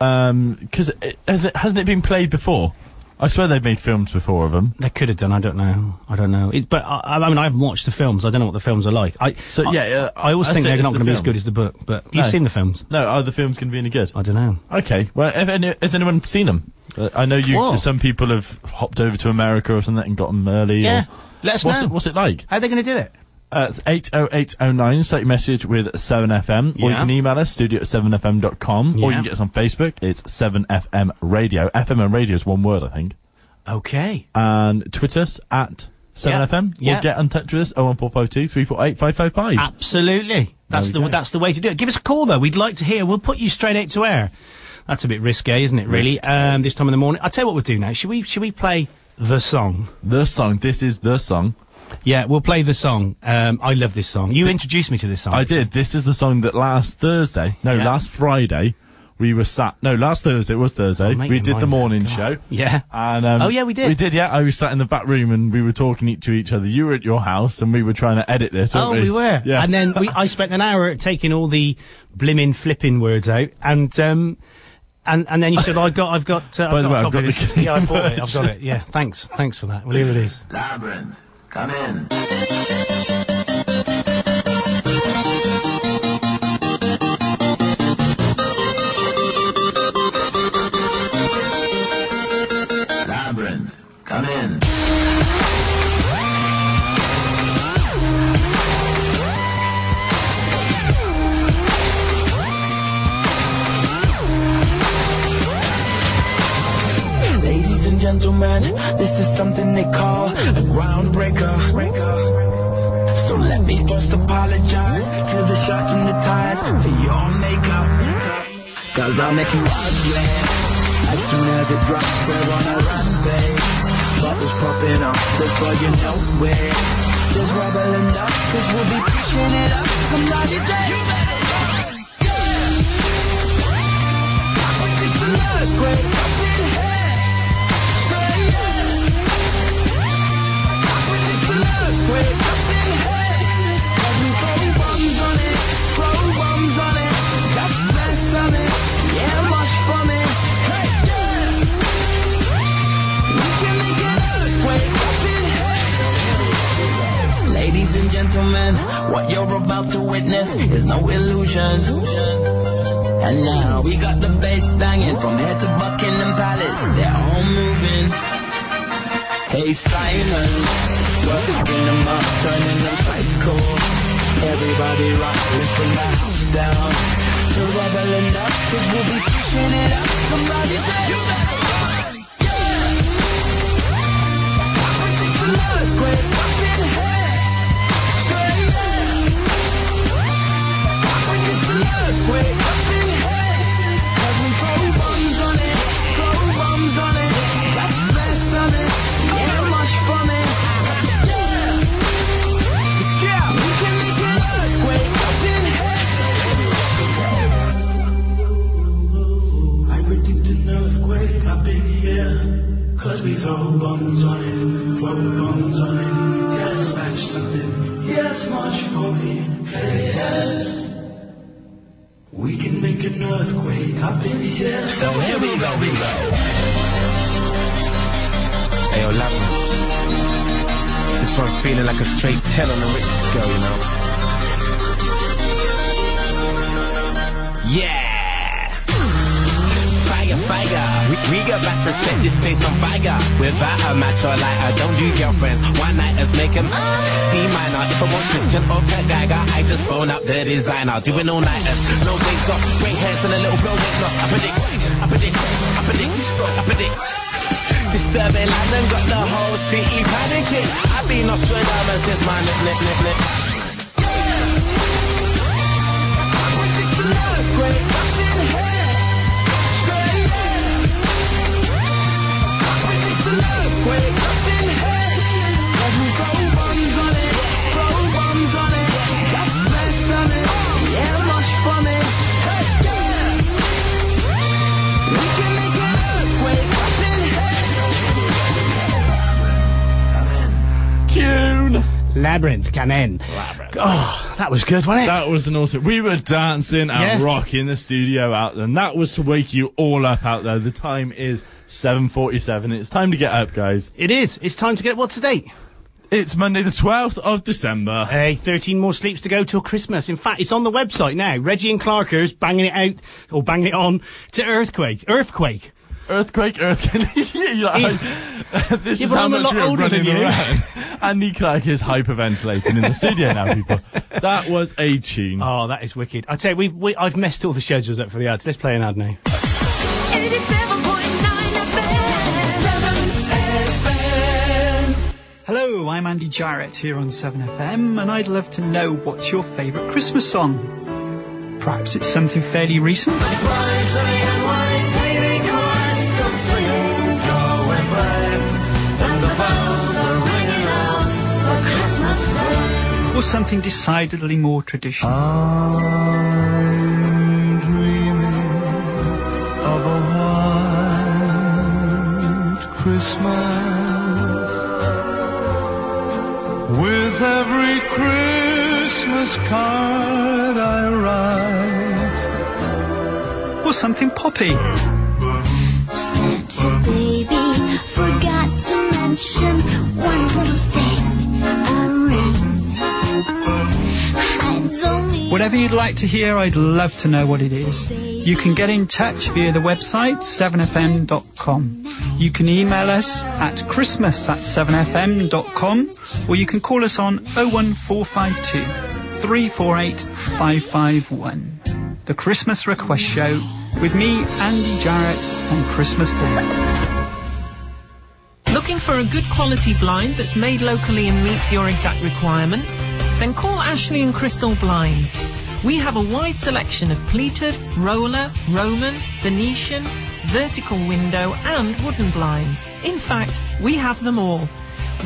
Um, because it, has it hasn't it been played before? I swear they've made films before of them. They could have done. I don't know. I don't know. It, but I, I mean, I haven't watched the films. I don't know what the films are like. I So, yeah, uh, I, I always I think they're not going to be as good as the book. But you've No. seen the films. No, are the films going to be any good? I don't know. Okay. Well, have any, has anyone seen them? Uh, I know you. Whoa. Some people have hopped over to America or something and got them early. Yeah. Or, Let us what's know. It, what's it like? How are they going to do it? It's 80809, state message with 7FM, or you can email us, studio at 7fm.com, or you can get us on Facebook, it's 7FM Radio. FM and radio is one word, I think. Okay. And tweet us at 7FM, Yeah. or get in touch with us, 01452 348 555. Absolutely. That's the go. that's the way to do it. Give us a call though. We'd like to hear. We'll put you straight out to air. That's a bit risque, isn't it? Really. Um, this time in the morning. I'll tell you what we'll do now. Should we should we play the song? The song, this is the song. Yeah, we'll play the song. Um, I love this song. You introduced me to this song. I did. This is the song that last Thursday, no, Yeah. last Friday, we were sat. No, last Thursday. It was Thursday. Oh, we did the morning God. show. Yeah. And um, Oh, yeah, we did. We did. Yeah, I was sat in the back room and we were talking to each other. You were at your house and we were trying to edit this. Oh, weren't we were. Yeah. And then we, I spent an hour taking all the blimmin' flipping words out, and um, and and then you said, "I've got, I've got." Uh, By the way, a I've got of the this. Yeah, I bought it. I've got it. Yeah, thanks, thanks for that. Well, here it is. Labrinth, come in. Gentlemen, this is something they call a groundbreaker. So let me first apologize to the shots and the ties for your makeup. Cause I'll make you ugly. As soon as it drops, we're on a rampage. Bubbles popping up before you know it. There's rubble enough, cause we'll be pushing it up. Come on, you say. It's an earthquake up in Ladies and gentlemen, what you're about to witness is no illusion. And now we got the bass banging from head to Buckingham Palace. They're all moving. Hey Simon, working them up, turning them psycho. Everybody rock, let's the house down. To rebel enough, cause we'll be pushing it up. Somebody say, you better run. Yeah. It's an earthquake up in here. Say yeah. It's an earthquake up in here. Throw bombs on it, throw bombs on it. Smash something, yes, much for me. Hey, yes. We can make an earthquake up in here. So here we go, we go. Hey, yo. This one's feeling like a straight 10 on the Richter scale, you know? Yeah! Fire, fire. We, we back to set this place on fire. Without a match or lighter, don't do girlfriends. One nighters make 'em see minor. If I want Christian or Kurt Geiger, I just phone up the designer. Doing all nighters, no days off. Grey hairs and a little bro that's lost. I predict, I predict, I predict, I predict. Disturbing London got the whole city panicking. I've been Nostradamus since my nip, nip, nip, nip. Earthquake up in here. In here. Tune! Labrinth, come in. Oh, that was good, wasn't it? That was an awesome. We were dancing and Yeah. rocking the studio out there, and that was to wake you all up out there. The time is 7.47. It's time to get up, guys. It is. It's time to get what's the date? It's Monday the 12th of December. Hey, 13 more sleeps to go till Christmas. In fact, it's on the website now. Reggie and Clarkers banging it out, or banging it on to Earthquake. Earthquake. Earthquake, earthquake. You're like, this Yeah, is how I'm a much lot we're older running than you. around. Andy Clark is hyperventilating in the studio now, people. That was a tune. Oh, that is wicked. I'd say we've, we, I've messed all the schedules up for the ads. Let's play an ad now. Hello, I'm Andy Jarrett here on 7FM, and I'd love to know what's your favourite Christmas song. Perhaps it's something fairly recent. Or something decidedly more traditional. I'm dreaming of a white Christmas with every Christmas card I write. Or something poppy. Baby forgot to mention one little thing. Whatever you'd like to hear, I'd love to know what it is. You can get in touch via the website 7fm.com. You can email us at christmas at 7fm.com or you can call us on 01452 348 551. The Christmas Request Show with me, Andy Jarrett, on Christmas Day. Looking for a good quality blind that's made locally and meets your exact requirement? Then call Ashley and Crystal Blinds. We have a wide selection of pleated, roller, Roman, Venetian, vertical window and wooden blinds. In fact, we have them all.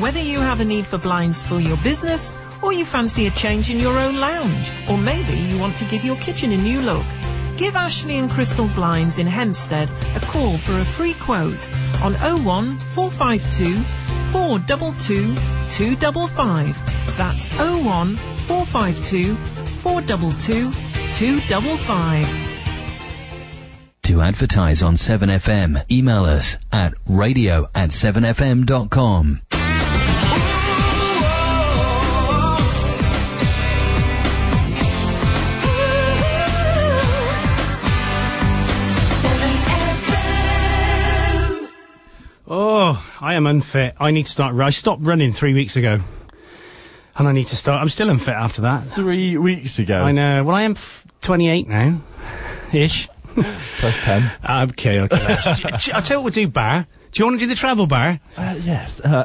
Whether you have a need for blinds for your business or you fancy a change in your own lounge or maybe you want to give your kitchen a new look, give Ashley and Crystal Blinds in Hempstead a call for a free quote on 01 452 422 255. That's 01 452 422 255. To advertise on 7FM, email us at radio at 7fm.com. I am unfit. I need to start. I stopped running three weeks ago. And I need to start. I'm still unfit after that. Three weeks ago. I know. Well, I am f- 28 now. Ish. Plus 10. Okay, okay. I'll tell you what we'll do, Bar. Do you want to do the travel bar? Uh, yes. Uh,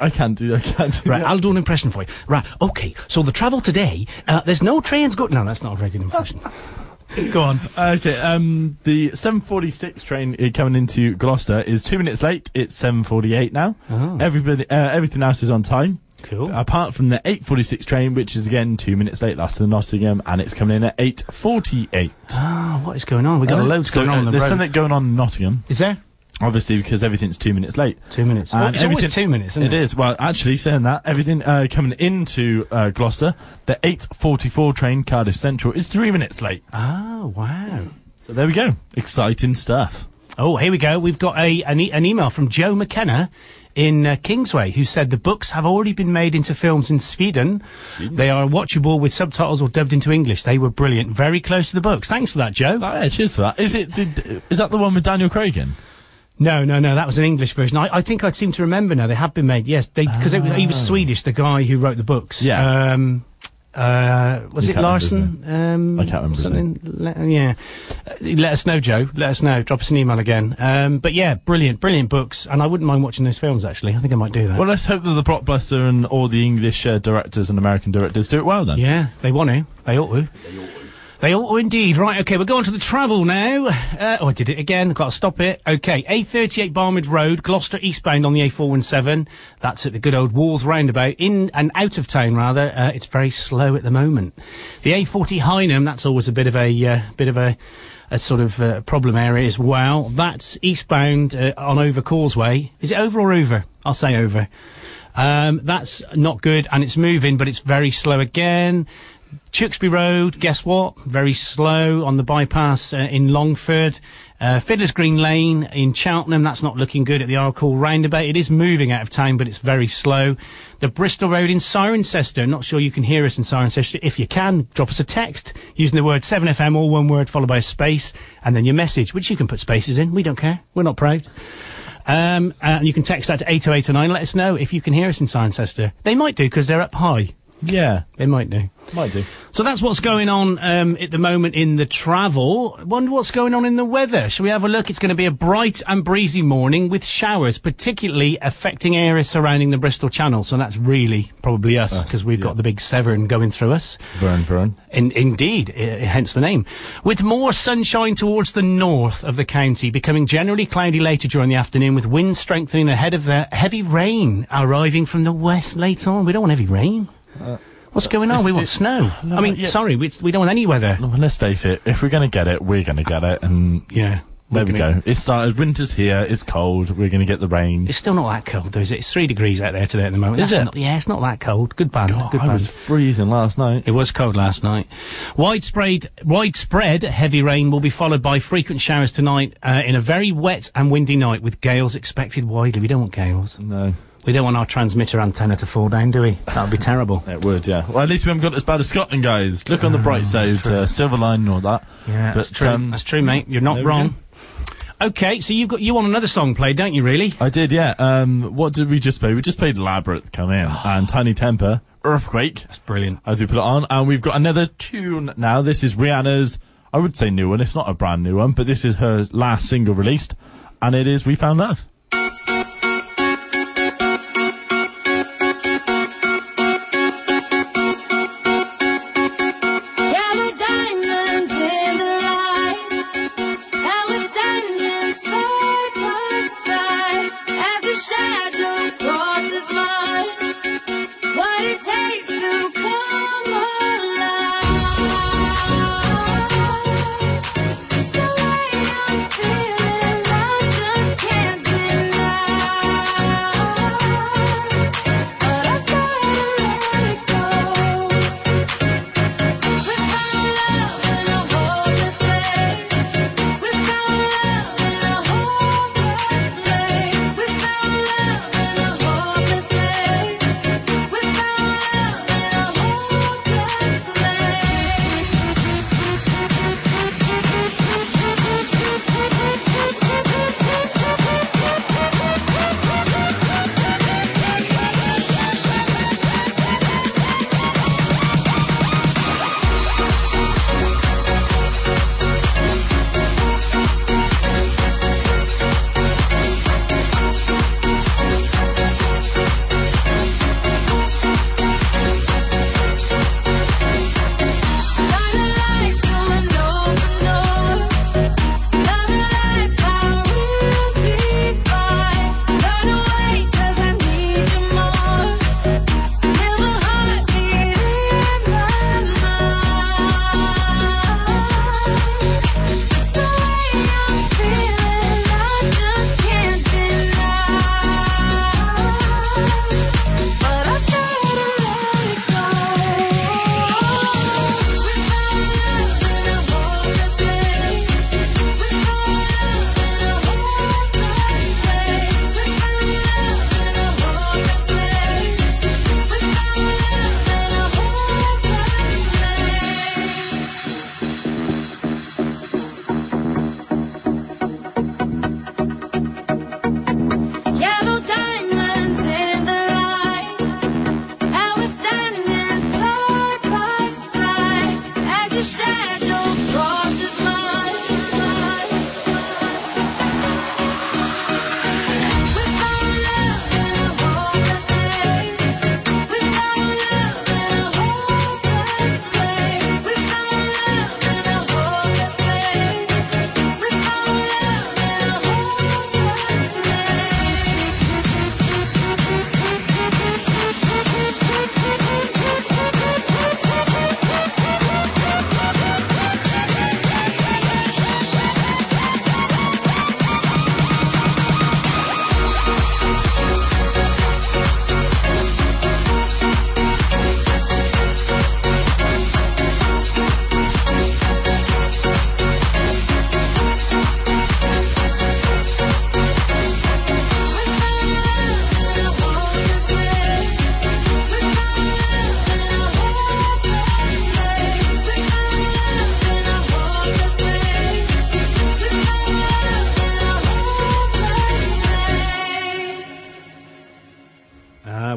I can't do. I can't do. Right. I'll do an impression for you. Right, okay. So the travel today, uh, there's no trains go. No, that's not a very good impression. Go on. Okay, um, the 746 train uh, coming into Gloucester is two minutes late. It's 748 now. Oh. Everybody, uh, everything else is on time. Cool. Apart from the 846 train, which is again two minutes late, last to Nottingham, and it's coming in at 848. Oh, what is going on? We've got Uh, loads so, going on uh, on the There's road. something going on in Nottingham. Is there? Obviously, because everything's two minutes late. Two minutes. Well, it's always two minutes, isn't it? It is. Well, actually, saying that, everything uh, coming into uh, Gloucester, the 8.44 train, Cardiff Central, is three minutes late. Oh, wow. So there we go. Exciting stuff. Oh, here we go. We've got a an, e- an email from Joe McKenna in uh, Kingsway who said the books have already been made into films in Sweden. They are watchable with subtitles or dubbed into English. They were brilliant. Very close to the books. Thanks for that, Joe. Oh, yeah, cheers for that. Is it? Did, is that the one with Daniel Craig in? No, no, no. That was an English version. I, I think I seem to remember now. They have been made. Yes, because he was Swedish. The guy who wrote the books. Ah. Yeah. Um, uh, was You it can't remember his Larsson? Um, I can't remember something. Le- yeah. Uh, let us know, Joe. Let us know. Drop us an email again. Um, but yeah, brilliant, brilliant books, and I wouldn't mind watching those films. Actually, I think I might do that. Well, let's hope that the blockbuster and all the English uh, directors and American directors do it well then. Yeah, they want to. They ought to. They ought to indeed. Right, okay, we're going to the travel now. Uh, oh, I did it again. Got to stop it. Okay, A38 Barnwood Road, Gloucester eastbound on the A417. That's at the good old Walls roundabout. In and out of town, rather. Uh, it's very slow at the moment. The A40 Highnam, that's always a bit of a, uh, bit of a, a sort of uh, problem area as well. That's eastbound uh, on Over Causeway. Is it over or over? I'll say over. Um, that's not good, and it's moving, but it's very slow again. Tewkesbury Road, guess what? Very slow on the bypass uh, in Longford. Uh, Fiddler's Green Lane in Cheltenham, that's not looking good at the Arkle roundabout. It is moving out of town, but it's very slow. The Bristol Road in Cirencester, not sure you can hear us in Cirencester. If you can, drop us a text using the word 7FM, all one word followed by a space, and then your message, which you can put spaces in. We don't care. We're not proud. Um, and you can text that to 80809. Let us know if you can hear us in Cirencester. They might do because they're up high. Yeah, They might do. Might do. So that's what's going on um, at the moment in the travel. Wonder what's going on in the weather. Shall we have a look? It's going to be a bright and breezy morning with showers, particularly affecting areas surrounding the Bristol Channel. So that's really probably us Us, because we've yeah. got the big Severn going through us. Vern, Vern. In, indeed, hence the name. With more sunshine towards the north of the county, becoming generally cloudy later during the afternoon, with winds strengthening ahead of the heavy rain arriving from the west later on. We don't want heavy rain. What's going on? it's- We want snow. No, I mean, yeah. sorry, we, we don't want any weather. Well, let's face it, if we're going to get it, we're going to get it. And Yeah. there we go. It started, winter's here, it's cold, we're going to get the rain. It's still not that cold, though, is it? It's three degrees out there today at the moment. Is That's it? Not, yeah, it's not that cold. Good band. good I band. was freezing last night. It was cold last night. Widespread, widespread heavy rain will be followed by frequent showers tonight uh, in a very wet and windy night with gales expected widely. We don't want gales. No. We don't want our transmitter antenna to fall down, do we? That would be terrible. It would, yeah. Well, at least we haven't got as bad as Scotland, guys. Look on the bright side, uh, silver line and all that. Yeah, that's true. um, that's true, mate. You're not wrong. Okay, so you've got you want another song played, don't you? Really? I did, yeah. Um, what did we just play? We just played Labrinth come in and Tinie Tempah, Earthquake. That's brilliant. As we put it on, and we've got another tune now. This is Rihanna's, I would say new one. It's not a brand new one, but this is her last single released, and it is We Found Love.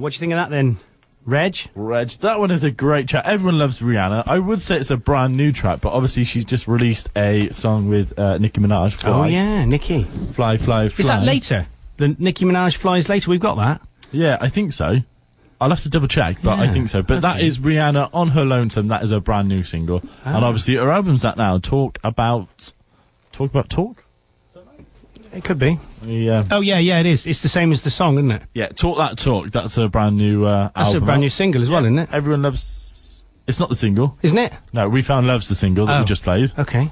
What do you think of that then, Reg? Reg, that one is a great track. Everyone loves Rihanna. I would say it's a brand new track, but obviously she's just released a song with uh, Nicki Minaj. Fly. Oh yeah, Nikki. Fly, fly, fly. Is that later? The Nicki Minaj flies later. We've got that. Yeah, I think so. I'll have to double check, but I think so. But that okay. is Rihanna on her lonesome. That is a brand new single, and Ah. obviously her album's that now. Talk about, talk about talk. It could be. Yeah. Oh yeah, yeah, it is. It's the same as the song, isn't it? Yeah, talk that talk. That's a brand new. Uh, That's a brand new single as well, isn't it? Everyone loves. It's not the single, isn't it? No, we found loves the single that Oh. we just played. Okay.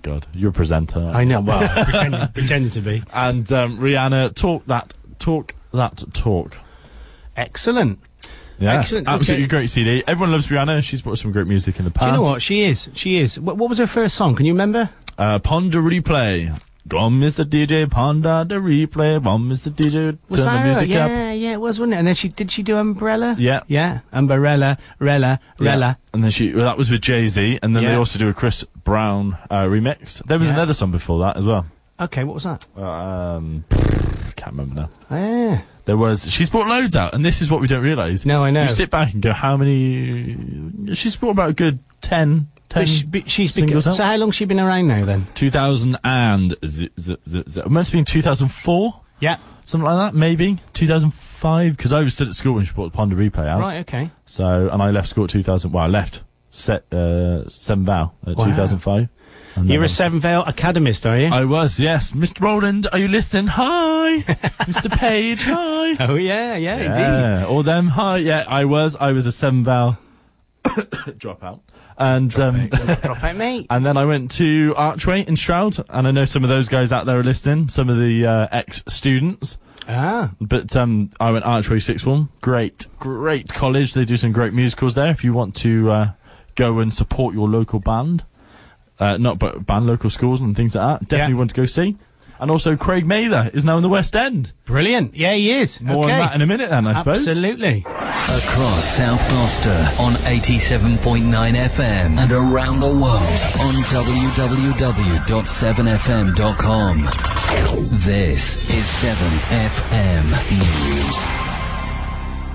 God, you're a presenter. I know. Well, pretending, pretending to be. And um, Rihanna, talk that talk that talk. Excellent. Yeah, Excellent, absolutely okay. great CD. Everyone loves Rihanna. She's brought some great music in the past. Do you know what? She is. She is. What, what was her first song? Can you remember? Uh, Pon de Replay. Go on, Mr. DJ, ponder the replay. Go on, Mr. DJ, Was turn the music her? up. Yeah, yeah, it was, wasn't it? And then she did she do Umbrella? Yeah. Yeah. Umbrella, Rella, Rella. And then she, well, that was with Jay Z, and then they also do a Chris Brown uh, remix. There was Yeah. another song before that as well. Okay, what was that? Um, can't remember now. Yeah. There was. She's brought loads out, and this is what we don't realise. No, I know. You sit back and go, how many? She's brought about a good 10, 10 But she, but she's been, singles out. so how long's she been around now then? 2000 and z- z- z- z- it must have been 2004 Yeah. something like that maybe 2005 because I was still at school when she brought the Pon de Replay out Right, okay. so and I left school at 2000 well I left set uh, Seven Val at Wow. 2005 And then You're a Severn Vale Academist, are you? I was yes Mr Roland are you listening hi Mr Page hi oh yeah, yeah, indeed. yeah all them hi yeah I was I was a Seven Val dropout and um, Drop out, mate. And then I went to Archway in Stroud, and I know some of those guys out there are listening, some of the uh, ex-students. Ah. But um, I went Archway Sixth Form. Great, great college. They do some great musicals there. If you want to uh, go and support your local band, uh, not but band local schools and things like that, definitely Yeah. want to go see. And also, Craig Mather is now in the West End. Brilliant. Yeah, he is. More okay. on that in a minute, then I suppose. Absolutely. Across South Gloucester on 87.9 FM and around the world on www.7fm.com. This is 7FM News.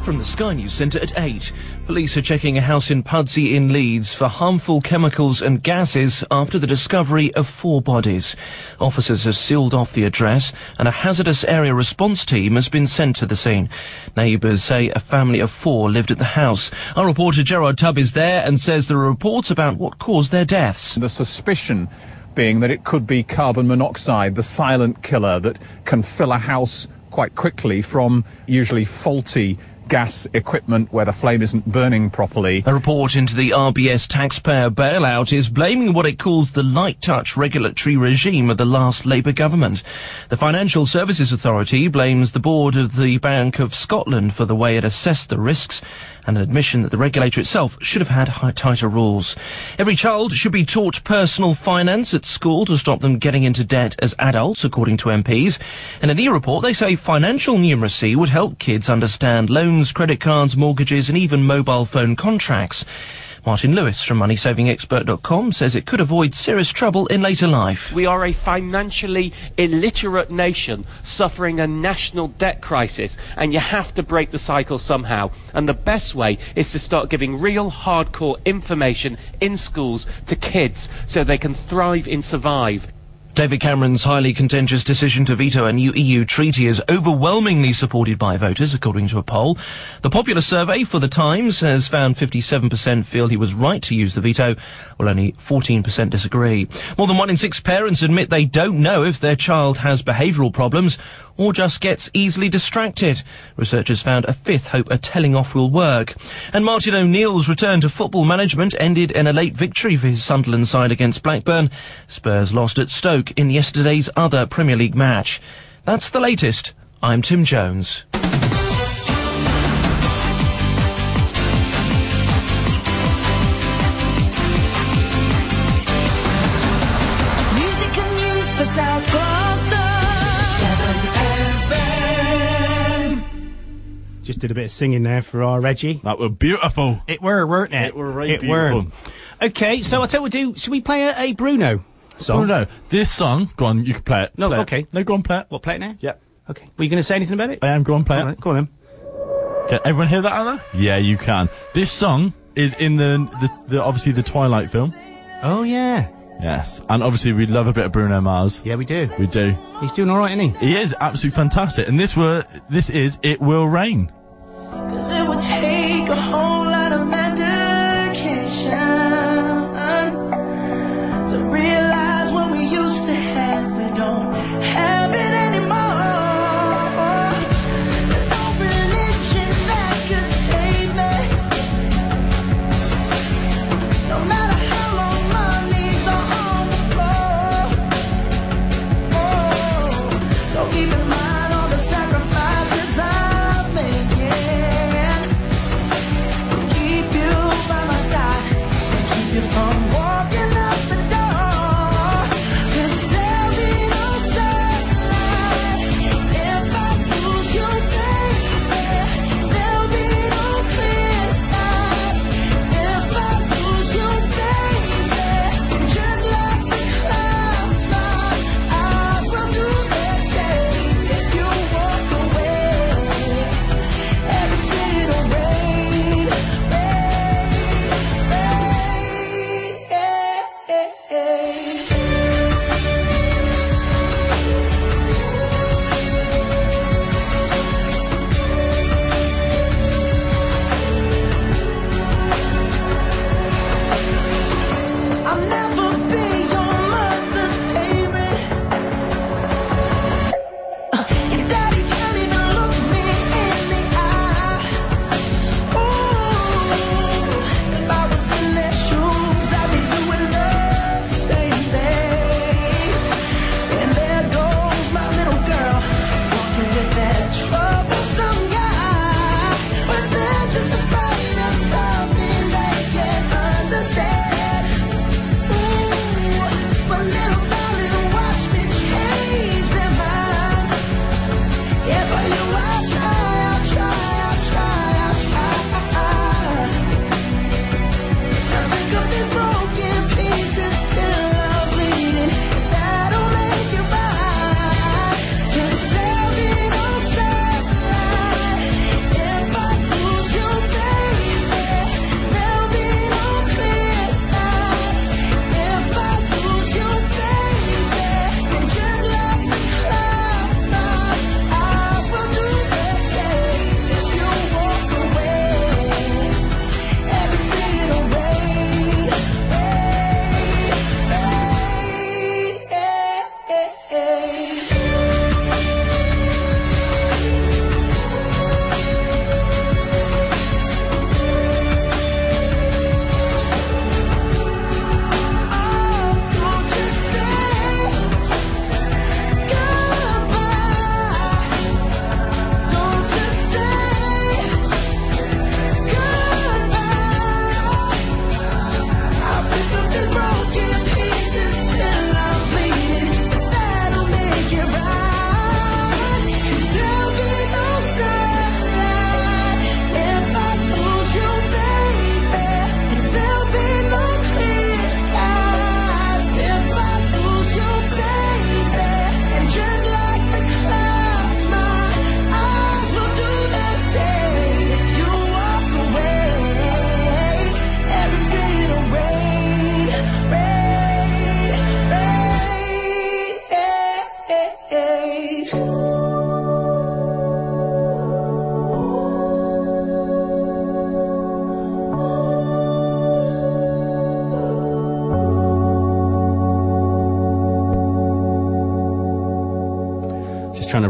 From the Sky News Centre at 8. Police are checking a house in Pudsey in Leeds for harmful chemicals and gases after the discovery of four bodies. Officers have sealed off the address and a hazardous area response team has been sent to the scene. Neighbours say a family of four lived at the house. Our reporter Gerard Tubb is there and says there are reports about what caused their deaths. The suspicion being that it could be carbon monoxide, the silent killer that can fill a house quite quickly from usually faulty gas equipment where the flame isn't burning properly. A report into the RBS taxpayer bailout is blaming what it calls the light touch regulatory regime of the last Labour government. The Financial Services Authority blames the board of the Bank of Scotland for the way it assessed the risks and an admission that the regulator itself should have had high, tighter rules. Every child should be taught personal finance at school to stop them getting into debt as adults, according to MPs. And in new report, they say financial numeracy would help kids understand loans, credit cards, mortgages, and even mobile phone contracts. Martin Lewis from MoneySavingExpert.com says it could avoid serious trouble in later life. We are a financially illiterate nation suffering a national debt crisis, and you have to break the cycle somehow. And the best way is to start giving real hardcore information in schools to kids so they can thrive and survive. David Cameron's highly contentious decision to veto a new EU treaty is overwhelmingly supported by voters, according to a poll. The popular survey for The Times has found 57% feel he was right to use the veto, while only 14% disagree. More than one in six parents admit they don't know if their child has behavioural problems or just gets easily distracted. Researchers found a fifth hope a telling off will work. And Martin O'Neill's return to football management ended in a late victory for his Sunderland side against Blackburn. Spurs lost at Stoke in yesterday's other Premier League match. That's the latest. I'm Tim Jones. Music and news for South Gloucester. 7FM. Just did a bit of singing there for our Reggie. That were beautiful. It were, weren't it? It were right it beautiful. Were. Okay, so I'll tell you what we'll do. Should we play a, a Bruno song? Oh no, this song. Go on, you can play it. No, Play it. okay. No, go on, play it. What, play it now? Yep. Okay. Were you going to say anything about it? I am. Go on, play All it. right, go on then. Can everyone hear that out there? Yeah, you can. This song is in the, the, the obviously the Twilight film. Oh yeah. Yes, and obviously we love a bit of Bruno Mars. Yeah, we do. We do. He's doing all right, isn't he? He is absolutely fantastic, and this were this is "It Will Rain." Cause it would take a whole lot of medication Hey.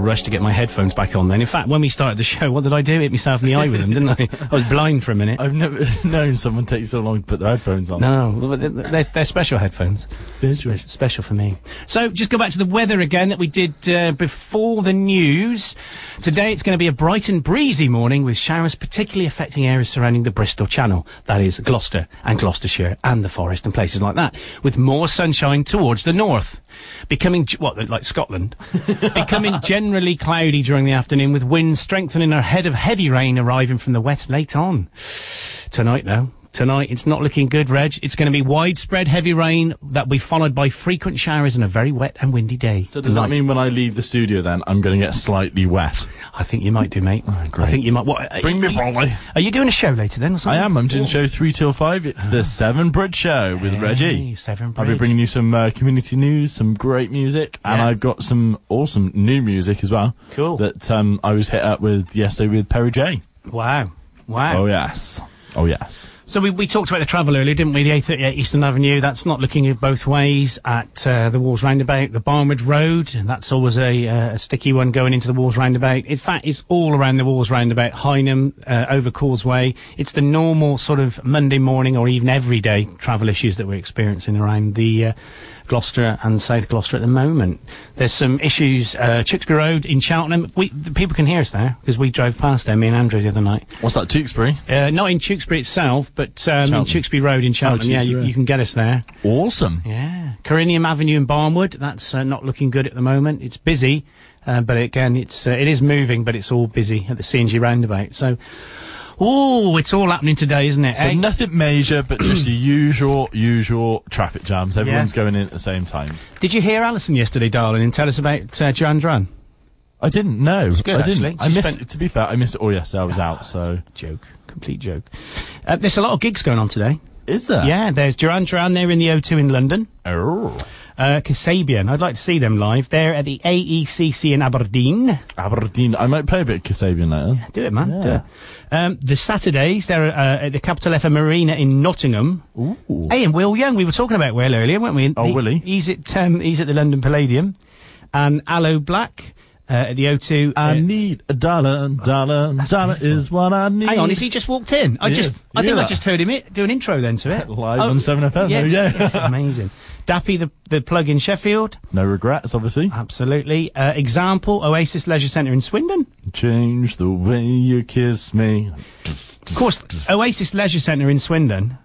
Rush to get my headphones back on then. In fact, when we started the show, what did I do? Hit myself in the eye with them, didn't I? I was blind for a minute. I've never known someone take so long to put their headphones on. No, they're, they're, special headphones. Special. Special for me. So, just go back to the weather again that we did uh, before the news. Today it's going to be a bright and breezy morning with showers particularly affecting areas surrounding the Bristol Channel. That is Gloucester and Gloucestershire and the Forest and places like that. With more sunshine towards the north. Becoming, what, like Scotland? Becoming generally cloudy during the afternoon with winds strengthening ahead of heavy rain arriving from the west late on. Tonight, though. Tonight. It's not looking good, Reg. It's going to be widespread heavy rain that will be followed by frequent showers and a very wet and windy day. So does that mean when I leave the studio then I'm going to get slightly wet? I think you might do, mate. I think you might. What? Oh, Bring me brolly. Are you doing a show later then? Or I am. I'm doing show three till five. It's the Severn Bridge Show with Reggie. Seven I'll be bringing you some uh, community news, some great music, and I've got some awesome new music as well. Cool. That um, I was hit up with yesterday with Perry J. Wow. Wow. Oh yes. Oh yes. So we, we talked about the travel earlier, didn't we? The A38 Eastern Avenue, that's not looking both ways at uh, the Walls Roundabout. The Barnwood Road, that's always a, uh, a sticky one going into the Walls Roundabout. In fact, it's all around the Walls Roundabout, Highnam, uh, over Causeway. It's the normal sort of Monday morning or even everyday travel issues that we're experiencing around the uh, Gloucester and South Gloucester at the moment. There's some issues, uh, Tewkesbury Road in Cheltenham. We, the people can hear us there because we drove past there, me and Andrew, the other night. What's that, Tewkesbury? Uh, not in Tewkesbury itself, but um, in Tewkesbury Road in Cheltenham. yeah, you, you can get us there. Awesome. Yeah. Corinium Avenue in Barnwood, that's uh, not looking good at the moment. It's busy, uh, but again, it's uh, it is moving, but it's all busy at the CNG roundabout. So, oh, it's all happening today, isn't it? So eh? nothing major, but just your usual, usual traffic jams. Everyone's going in at the same times. Did you hear Alison yesterday, darling, and tell us about uh, Joanne Dran? I didn't know. It's good, I didn't. actually. I missed. spent- it. To be fair, I missed it all yesterday. I was out, so joke, complete joke. Uh, there's a lot of gigs going on today. Is there? Yeah, there's Duran Duran. They're in the O2 in London. Oh. Uh, Kasabian. I'd like to see them live. They're at the AECC in Aberdeen. Aberdeen. I might play a bit of Kasabian later. Do it, man. Do it. Um, the Saturdays, they're uh, at the Capital FM Arena in Nottingham. Ooh. Hey, and Will Young. We were talking about Will earlier, weren't we? Oh, He- Willie. He's at um, he's at the London Palladium, and Aloe Blacc uh, at the O2. I uh, need a dollar, dollar, dollar is what I need. Hang on, is he just walked in? I just. I think I just heard him i- do an intro then to it. Live on 7FM, there we go. It's amazing. Dappy, the the plug in Sheffield. No regrets, obviously. Absolutely. Uh, example, Oasis Leisure Centre in Swindon. Change the way you kiss me. Of course, Oasis Leisure Centre in Swindon.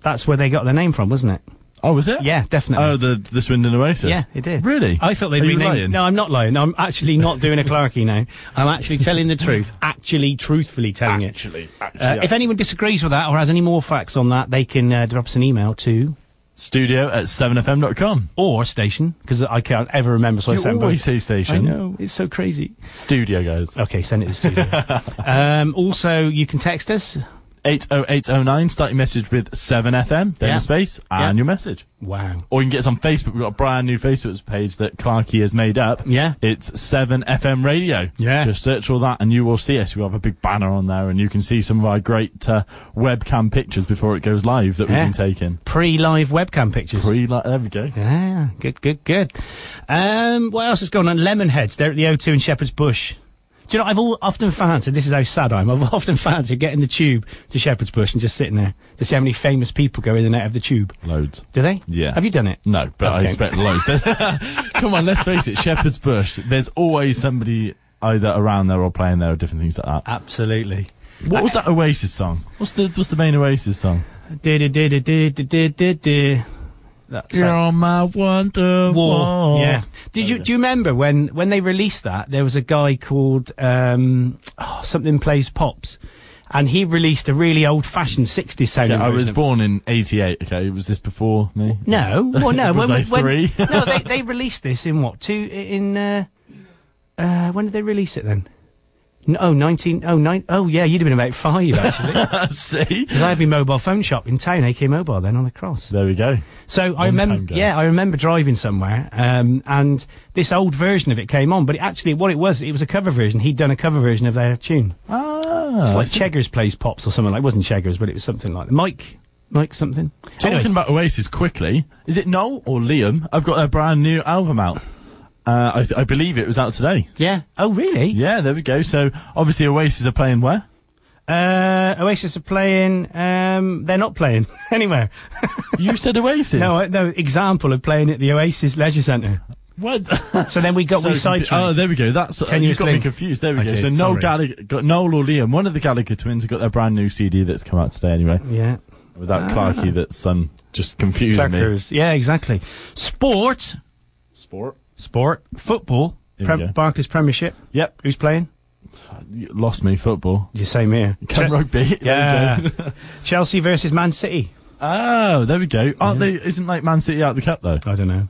That's where they got their name from, wasn't it? Oh, was it? Yeah, definitely. Oh, the the Swindon Oasis. Yeah, it did. Really? I thought they'd Are renamed. lying? No, I'm not lying. I'm actually not doing a Clarky now. I'm actually telling the truth. Actually, truthfully telling Actually, it. actually, Uh, if anyone disagrees with that or has any more facts on that, they can uh, drop us an email to Studio at 7fm.com. or station because I can't ever remember. So I You send always both. say station. I know it's so crazy. Studio, guys. Okay, send it to studio. um, also, you can text us. 80809, start your message with 7FM, then Yeah. a space, and Yeah. your message. Wow. Or you can get us on Facebook. We've got a brand new Facebook page that Clarky has made up. Yeah. It's 7FM Radio. Yeah. Just search all that and you will see us. We have a big banner on there and you can see some of our great uh, webcam pictures before it goes live that we've been taking. Pre-live webcam pictures. Pre there we go. Yeah, good, good, good. Um, what else is going on? Lemonheads. They're at the O2 in Shepherd's Bush. Do you know, I've all, often fancied, this is how sad I am, I've often fancied getting the tube to Shepherd's Bush and just sitting there to see how many famous people go in and out of the tube. Loads. Do they? Yeah. Have you done it? No, but I expect loads. Come on, let's face it, Shepherd's Bush, there's always somebody either around there or playing there or different things like that. Absolutely. What was that Oasis song? What's the what's the main Oasis song? That's You're that. on my Wonderwall. Yeah. Did you do you remember when when they released that there was a guy called um oh, something plays pops, and he released a really old fashioned 60s sounding. Okay, I was born in '88. Okay, was this before me? No, well, no. was when, I when- three? no, they they released this in what two in uh, uh when did they release it then? No, oh, 19, oh, nine, oh, yeah, you'd have been about five, actually. I see, Because I had my mobile phone shop in town, AK Mobile, then on the cross. there we go. So I remember, yeah, I remember driving somewhere, um, and this old version of it came on, but it actually, what it was, it was a cover version. He'd done a cover version of their tune. Ah, It's like. Cheggers plays pops or something like. It wasn't Cheggers, but it was something like Mike, Mike something. Talking Anyway, about Oasis quickly, is it Noel or Liam? I've got a brand new album out. Uh, I, th- I believe it was out today. yeah. Oh, really? Yeah, there we go. So obviously Oasis are playing where? Uh, Oasis are playing. Um, they're not playing anywhere. You said Oasis. no, no. Example of playing at the Oasis Leisure Centre. What? So then we got we So confu- sidetracked. Oh, there we go. That's uh, you got me confused. There we I go. did, so Noel. Gallagher, got Noel or Liam, one of the Gallagher twins, have got their brand new CD that's come out today. Anyway, yeah. Without that Clarky that's um just confusing me. Clackers. Yeah, exactly. Sport. Sport. Sport. Football. Here we Prem- go. Barclays Premiership. Yep. Who's playing? You lost me football. You same here. Eh? Come Che- rugby. There Yeah. go. Chelsea versus Man City. Oh, there we go. Aren't they? Isn't like Man City out the cup though? I don't know.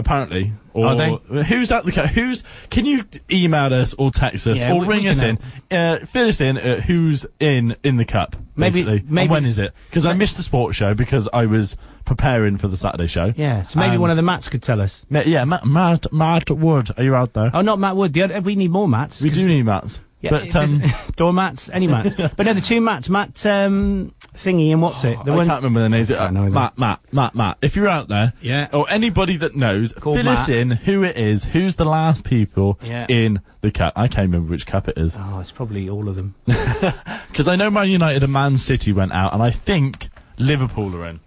Apparently, or Are they? who's out the cup? Who's? Can you email us or text us Yeah, or we- ring we us can in? Uh, fill us in. Uh, who's in in the cup? Maybe- basically. And maybe- when is it? Because I missed the sports show because I was preparing for the Saturday show. Yeah, so maybe And- one of the Matts could tell us. Ma- yeah, Matt, Matt, Matt Wood, are you out there? Oh, not Matt Wood. The other, we need more Matts. we do need Matts. Yeah, but um, door mats, any mats. but no, the two mats, Matt um, Thingy and what's it? The I one. can't remember the names. Uh, know. Matt, Matt, Matt, Matt. If you're out there, Yeah. or anybody that knows, Called fill us in who it is, who's the last people Yeah. in the cup. I can't remember which cup it is. Oh, it's probably all of them. Because I know Man United and Man City went out, and I think Liverpool are in.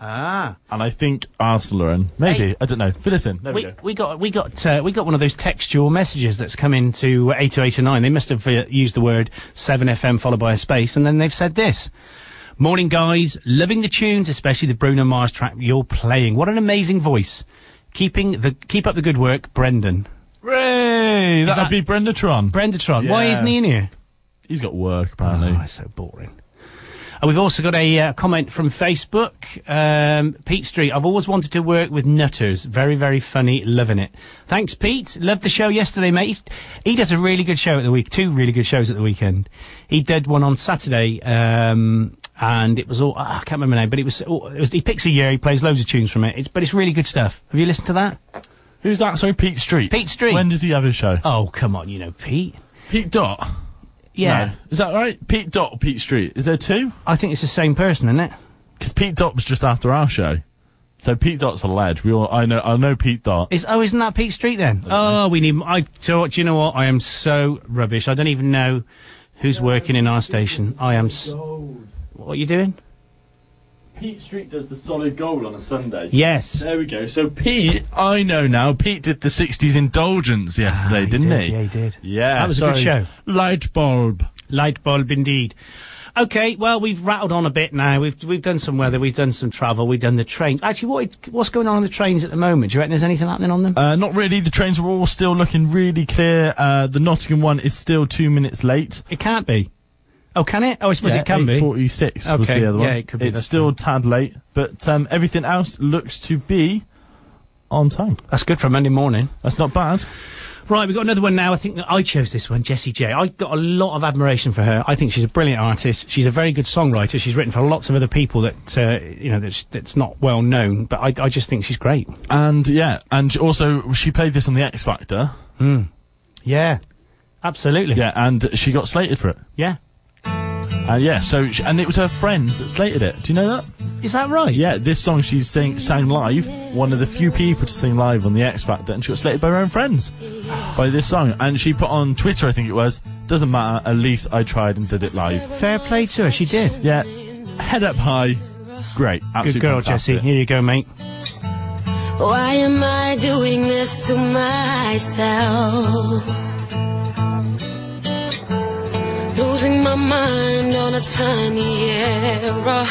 Ah. And I think Arsenal in. Maybe. Hey. I don't know. Fill us in. There we, We, go. we got we got uh, we got one of those textual messages that's come into eight two eight nine. They must have uh, used the word seven FM followed by a space, and then they've said this. Morning, guys. Loving the tunes, especially the Bruno Mars track you're playing. What an amazing voice. Keeping the keep up the good work, Brendan. Ray! That'd that- be Brendatron. Brendatron. Why isn't he in here? He's got work, apparently. Oh, it's so boring. And we've also got a uh, comment from Facebook. Um, Pete Street, I've always wanted to work with nutters. Very, very funny. Loving it. Thanks, Pete. Loved the show yesterday, mate. He's, he does a really good show at the week. Two really good shows at the weekend. He did one on Saturday, um, and it was all, ah, I can't remember the name, but it was, oh, it was, he picks a year, he plays loads of tunes from it. It's, but it's really good stuff. Have you listened to that? Who's that? Sorry, Pete Street. Pete Street. When does he have his show? Oh, come on, you know Pete. Pete Dot. Yeah. No. Is that right? Pete Dot or Pete Street? Is there two? I think it's the same person, isn't it? Because Pete Dot was just after our show. So Pete Dot's a lad. We all, I know, I know Pete Dot. Is oh, isn't that Pete Street then? Oh, we need. I so, do you know what? I am so rubbish. I don't even know who's working in our station. I am. S- what are you doing? Pete Street does the solid gold on a Sunday. Yes. There we go. So Pete, I know now. Pete did the '60s indulgence yesterday, Ah, he didn't did, he? yeah, he did. Yeah, That was a good show. Light bulb. Light bulb indeed. Okay, well we've rattled on a bit now. We've we've done some weather, we've done some travel, we've done the train. Actually, what what's going on on the trains at the moment? Do you reckon there's anything happening on them? Uh, not really. The trains are all still looking really clear. Uh, the Nottingham one is still two minutes late. It can't be. Oh, can it? Oh, I suppose yeah, it can be. 8:46 was Okay, the other one. yeah, it could be, It's still tad late, but um, everything else looks to be on time. That's good for a Monday morning. That's not bad. Right, we've got another one now. I think that I chose this one, Jessie J. I got a lot of admiration for her. I think she's a brilliant artist. She's a very good songwriter. She's written for lots of other people that uh, you know that's, that's not well known. But I, I just think she's great. And yeah, and also she played this on the X Factor. Hmm. Yeah, absolutely. Yeah, and she got slated for it. Yeah. And yeah, so sh and it was her friends that slated it. Do you know that? Is that right? Yeah, this song she sang sang live, one of the few people to sing live on the X Factor, and she got slated by her own friends by this song. And she put on Twitter, I think it was, doesn't matter, at least I tried and did it live. Fair play to her. She did. Yeah, head up high, great, absolutely Good girl, fantastic. Jessie. Here you go, mate. Why am I doing this to myself? Losing my mind on a tiny error.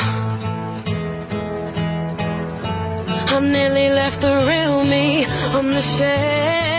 I nearly left the real me on the shelf.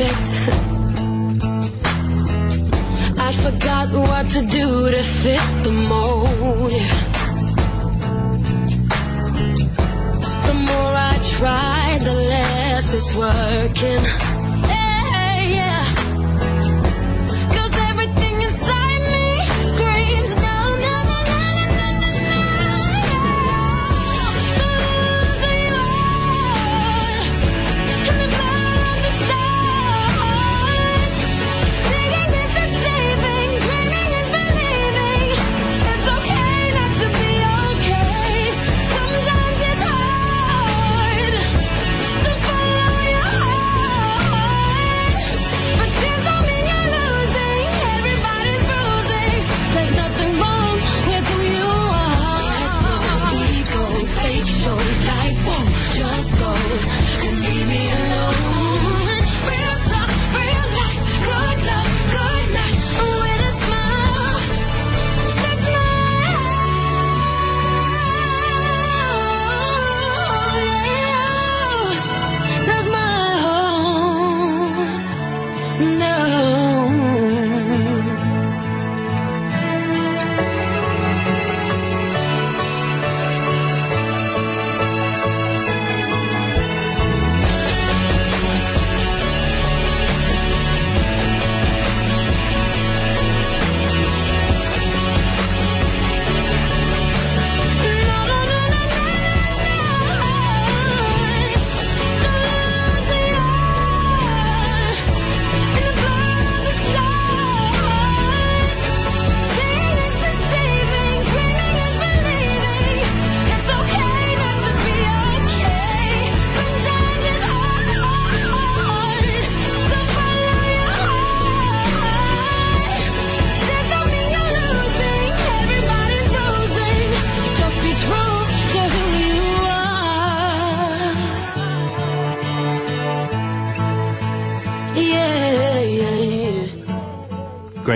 Perfect? I forgot what to do to fit the mold. The more I try, the less it's working.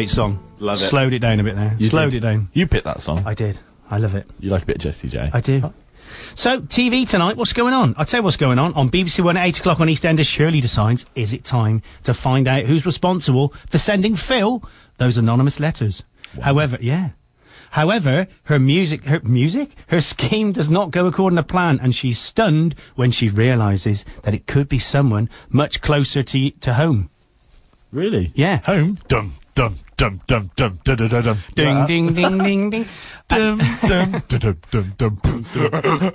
Great song. Love it. Slowed it down a bit there. You Slowed did. it down. You picked that song. I did. I love it. You like a bit of Jessie J. I do. So, TV tonight, what's going on? I'll tell you what's going on. On BBC One at 8 o'clock on EastEnders, Shirley decides, is it time to find out who's responsible for sending Phil those anonymous letters? However, yeah. However, her music, her music, her scheme does not go according to plan, and she's stunned when she realises that it could be someone much closer to to home. Really? Yeah. Home. Dum dum dum dum dum dum dum dum. Ding ding ding ding ding. Dum dum dum dum dum.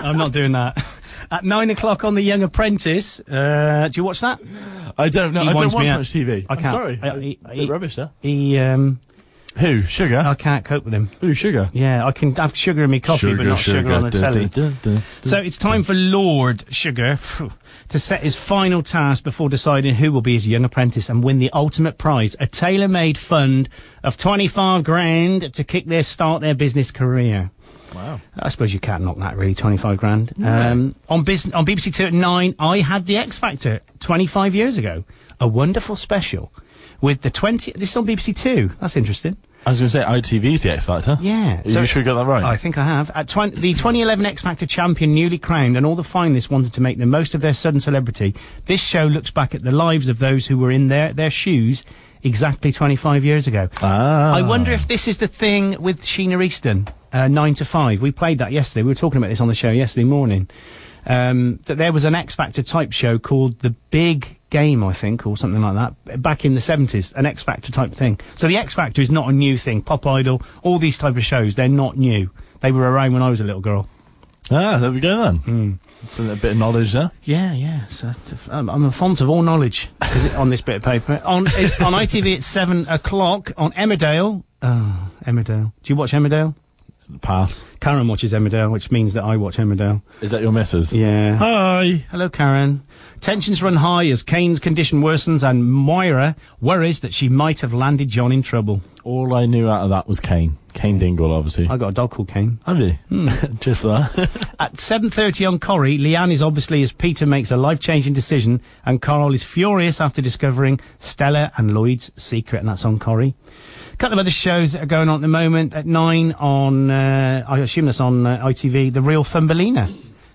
I'm not doing that. At nine o'clock on The Young Apprentice. Uh, do you watch that? I don't know. I don't watch much. TV. I can't. I'm sorry. I, he, rubbish there. He um, who? Sugar? I can't cope with him. Who? Sugar? Yeah, I can have sugar in my coffee, but not sugar, on the da, telly. da, da, da, So it's time for Lord Sugar to set his final task before deciding who will be his young apprentice and win the ultimate prize, a tailor-made fund of 25 grand to kick their start their business career. Wow. I suppose you can't knock that really, 25 grand. Um, on, on BBC Two at 9, I had The X Factor 25 years ago. A wonderful special with the 20... This is on BBC Two. That's interesting. I was going to say ITV's The X Factor. Yeah. Are you sure you got that right? I think I have. At 20, the 2011 X Factor champion newly crowned and all the finalists wanted to make the most of their sudden celebrity. This show looks back at the lives of those who were in their, their shoes exactly 25 years ago. Ah. I wonder if this is the thing with Sheena Easton, uh, 9 to 5. We played that yesterday. We were talking about this on the show yesterday morning. Um, that there was an X Factor type show called The Big Game, I think, or something like that, back in the 70s, an X Factor type thing. So the X Factor is not a new thing. Pop Idol, all these type of shows, they're not new. They were around when I was a little girl. Ah, there we go then. Hmm. It's a bit of knowledge there. Yeah, yeah. So, um, I'm a font of all knowledge is it, on this bit of paper. On it, on ITV at seven o'clock on Emmerdale. Oh, Emmerdale. Do you watch Emmerdale? Pass. Karen watches Emmerdale, which means that I watch Emmerdale. Is that your missus? Yeah. Hi. Hello, Karen. Tensions run high as Kane's condition worsens and Moira worries that she might have landed John in trouble. All I knew out of that was Kane. Kane Dingle, obviously. I got a dog called Kane. Have you? Hmm. Just for that. At 7.30 on Corrie, Leanne is obviously as Peter makes a life-changing decision and Carl is furious after discovering Stella and Lloyd's secret, and that's on Corrie. Couple of other shows that are going on at the moment. At 9 on, uh, I assume that's on uh, ITV, The Real Thumbelina.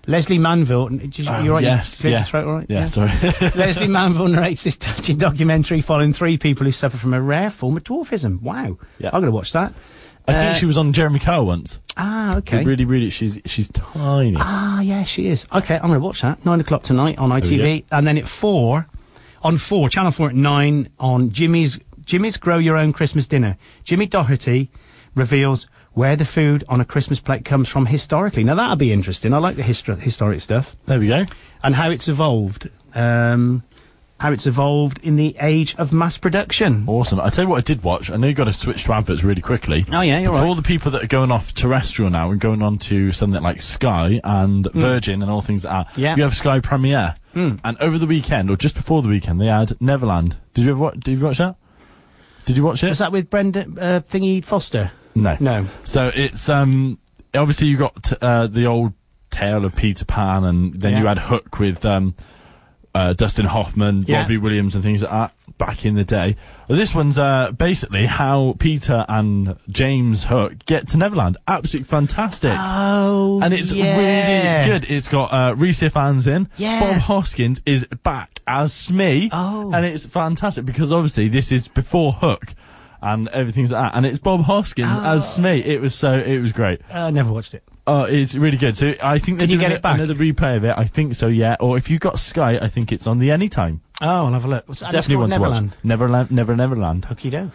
Lesley Manville, you, Oh, you're right, yes, cleared yeah. throat right? Yeah, sorry. Lesley Manville narrates this touching documentary following three people who suffer from a rare form of dwarfism. Wow. Yeah. I'm going to watch that. I think Uh, she was on Jeremy Kyle once. Ah, okay. Really, really, she's she's tiny. Ah, yeah, she is. Okay, I'm going to watch that. Nine o'clock tonight on we ITV, and then at four, on four, Channel Four at nine on Jimmy's Jimmy's Grow Your Own Christmas Dinner. Jimmy Doherty reveals where the food on a Christmas plate comes from historically. Now that'll be interesting. I like the histor- historic stuff There we go. and how it's evolved. Um, how it's evolved in the age of mass production. Awesome. I tell you what, I did watch. I know you got to switch to adverts really quickly. Oh yeah, you're For all right. the people that are going off terrestrial now and going on to something like Sky and Virgin and all things like that, Hmm. Yeah. you have Sky Premiere. Mm. And over the weekend, or just before the weekend, they had Neverland. Did you ever watch, did you watch that? Did you watch it? Was that with Brenda uh, Thingy Foster? No. No. So it's um obviously you got uh, the old tale of Peter Pan, and then you Yeah. had Hook with um uh, Dustin Hoffman, Yeah. Robbie Williams, and things like that back in the day. This one's uh basically how Peter and James Hook get to Neverland. Absolutely fantastic. Oh, and it's yeah. really good. It's got uh, Rhys Ifans in. Yeah. Bob Hoskins is back as Smee. Oh. And it's fantastic because obviously this is before Hook and everything's like that. And it's Bob Hoskins Oh. as Smee. It was so, it was great. Uh, I never watched it. Oh, it's really good. So I think they're Can you doing get it back? another replay of it. I think so, yeah. Or if you've got Sky, I think it's on the Anytime. Oh, I'll have a look. What's that? Definitely want to watch. Neverland, Never Neverland. Okie doke.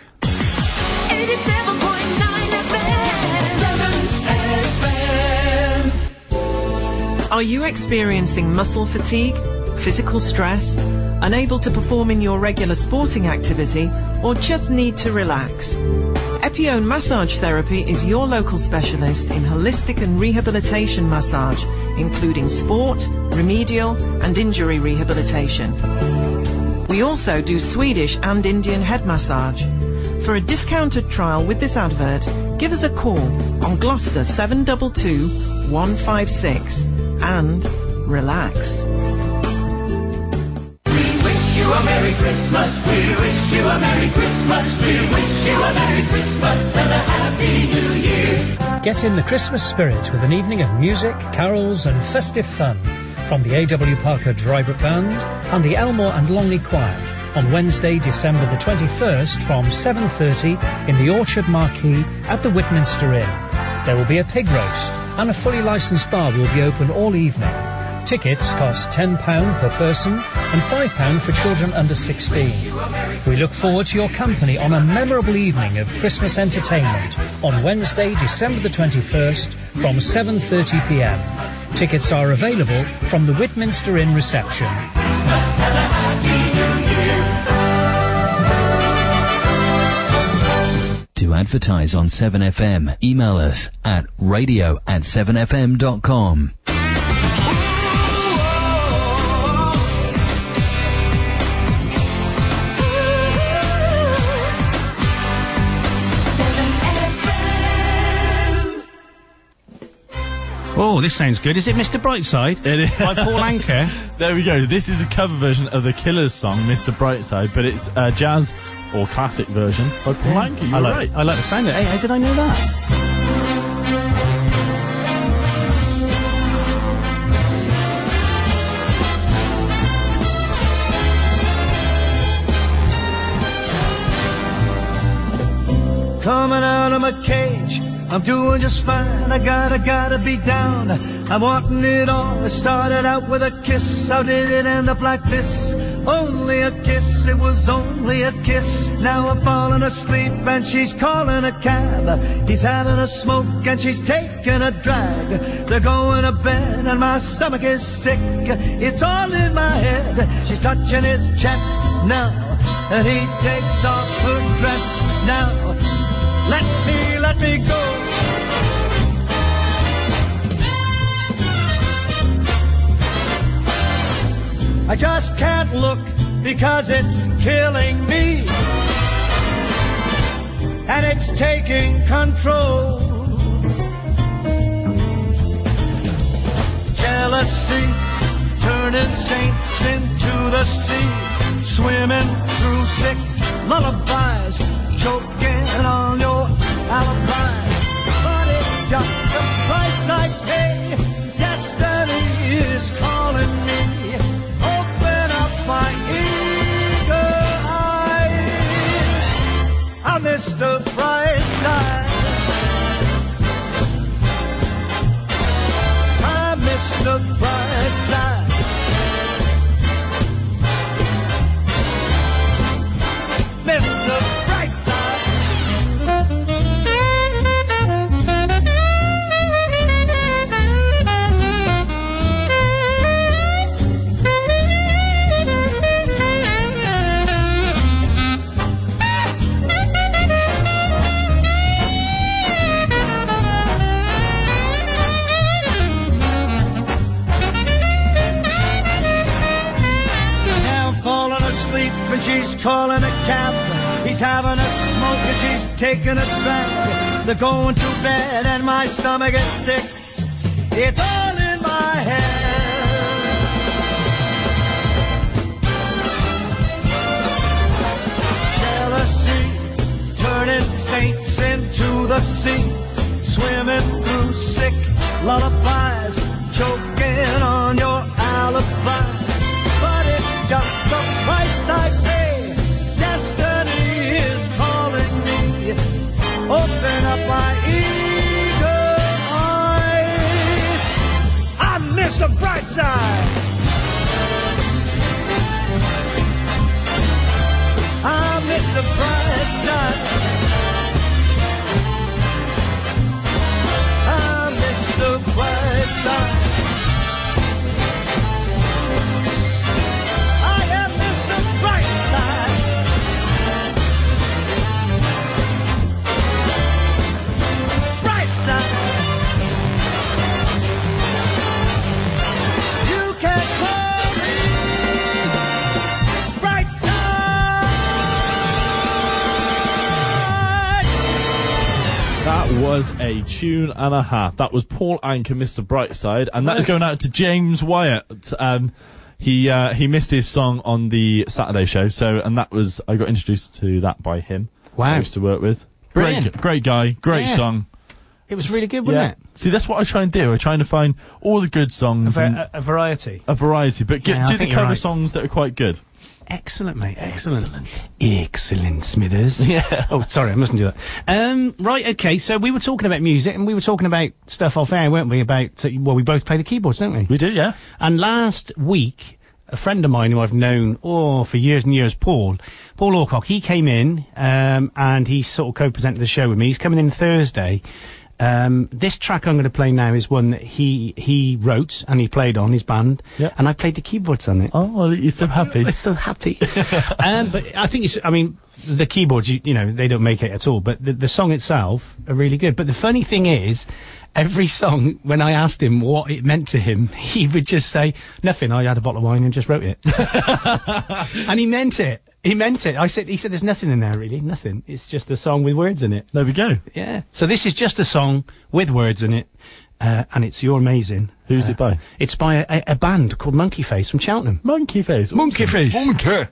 Are you experiencing muscle fatigue, physical stress, unable to perform in your regular sporting activity, or just need to relax? Epione Massage Therapy is your local specialist in holistic and rehabilitation massage, including sport, remedial, and injury rehabilitation. We also do Swedish and Indian head massage. For a discounted trial with this advert, give us a call on Gloucester 722 156 and relax. You a Merry Christmas. We wish you a Merry Christmas. Christmas. We wish you a Merry Christmas and a Happy New Year. Get in the Christmas spirit with an evening of music, carols, and festive fun from the A.W. Parker Drybrook Band and the Elmore and Longney Choir on Wednesday, December the 21st from 7.30 in the Orchard Marquee at the Whitminster Inn. There will be a pig roast and a fully licensed bar will be open all evening. Tickets cost £10 per person and £5 for children under 16. We look forward to your company on a memorable evening of Christmas entertainment on Wednesday, December the 21st from 7.30pm. Tickets are available from the Whitminster Inn reception. To advertise on 7FM, email us at radio at 7fm.com. Oh, this sounds good. Is it Mr. Brightside? It is. By Paul Anka. There we go. This is a cover version of the Killers song, Mr. Brightside, but it's a jazz or classic version by Paul Anka. You're I like, right. I like the sound of it. Hey, how did I know that? Coming out of my cage, I'm doing just fine. I gotta, gotta be down. I'm wanting it all. I started out with a kiss. How did it end up like this? Only a kiss, it was only a kiss. Now I'm falling asleep and she's calling a cab. He's having a smoke and she's taking a drag. They're going to bed and my stomach is sick. It's all in my head. She's touching his chest now. And he takes off her dress now. Let me, let me go. I just can't look because it's killing me. And it's taking control. Jealousy turning saints into the sea. Swimming through sick lullabies. Choking on your alibis. But it's just the price I pay. Destiny is calling me. Open up my eager eyes. I miss the side. I They're going to bed and my stomach is sick. It's all in my head. Jealousy turning saints into the sea. Swimming through sick lullabies. Was a tune and a half. That was Paul Anka, Mr. Brightside, and that is going out to James Wyatt. Um, he uh, he missed his song on the Saturday show. So and that was I got introduced to that by him. Wow. I used to work with. Brilliant. Great, great guy, great Yeah. song. It was really good, wasn't yeah. See, that's what I try and do. I try and find all the good it? A, songs and a, a variety. a variety, but get, Yeah, do the cover right. songs that are quite good. Excellent, mate. Excellent. Excellent, Smithers. Yeah. oh, sorry, I mustn't do that. Um, right, okay, so we were talking about music and we were talking about stuff off air, weren't we? About, uh, well, we both play the keyboards, don't we? We do, yeah. And last week, a friend of mine who I've known, oh, for years and years, Paul, Paul Orcock, he came in, um, and he sort of co-presented the show with me. He's coming in Thursday. Um, this track I'm going to play now is one that he, he wrote and he played on his band. Yeah. And I played the keyboards on it. Oh, you're so happy. I'm so happy. um, but I think it's, I mean, the keyboards, you, you know, they don't make it at all, but the, the song itself are really good. But the funny thing is, every song, when I asked him what it meant to him, he would just say, nothing, I had a bottle of wine and just wrote it. and he meant it. He meant it. I said, he said, there's nothing in there really, nothing. It's just a song with words in it. There we go. Yeah. So this is just a song with words in it. Uh, and it's You're Amazing. Who's Uh, it by? It's by a, a, a band called Monkey Face from Cheltenham. Monkey Face. Monkey Face. Monkey.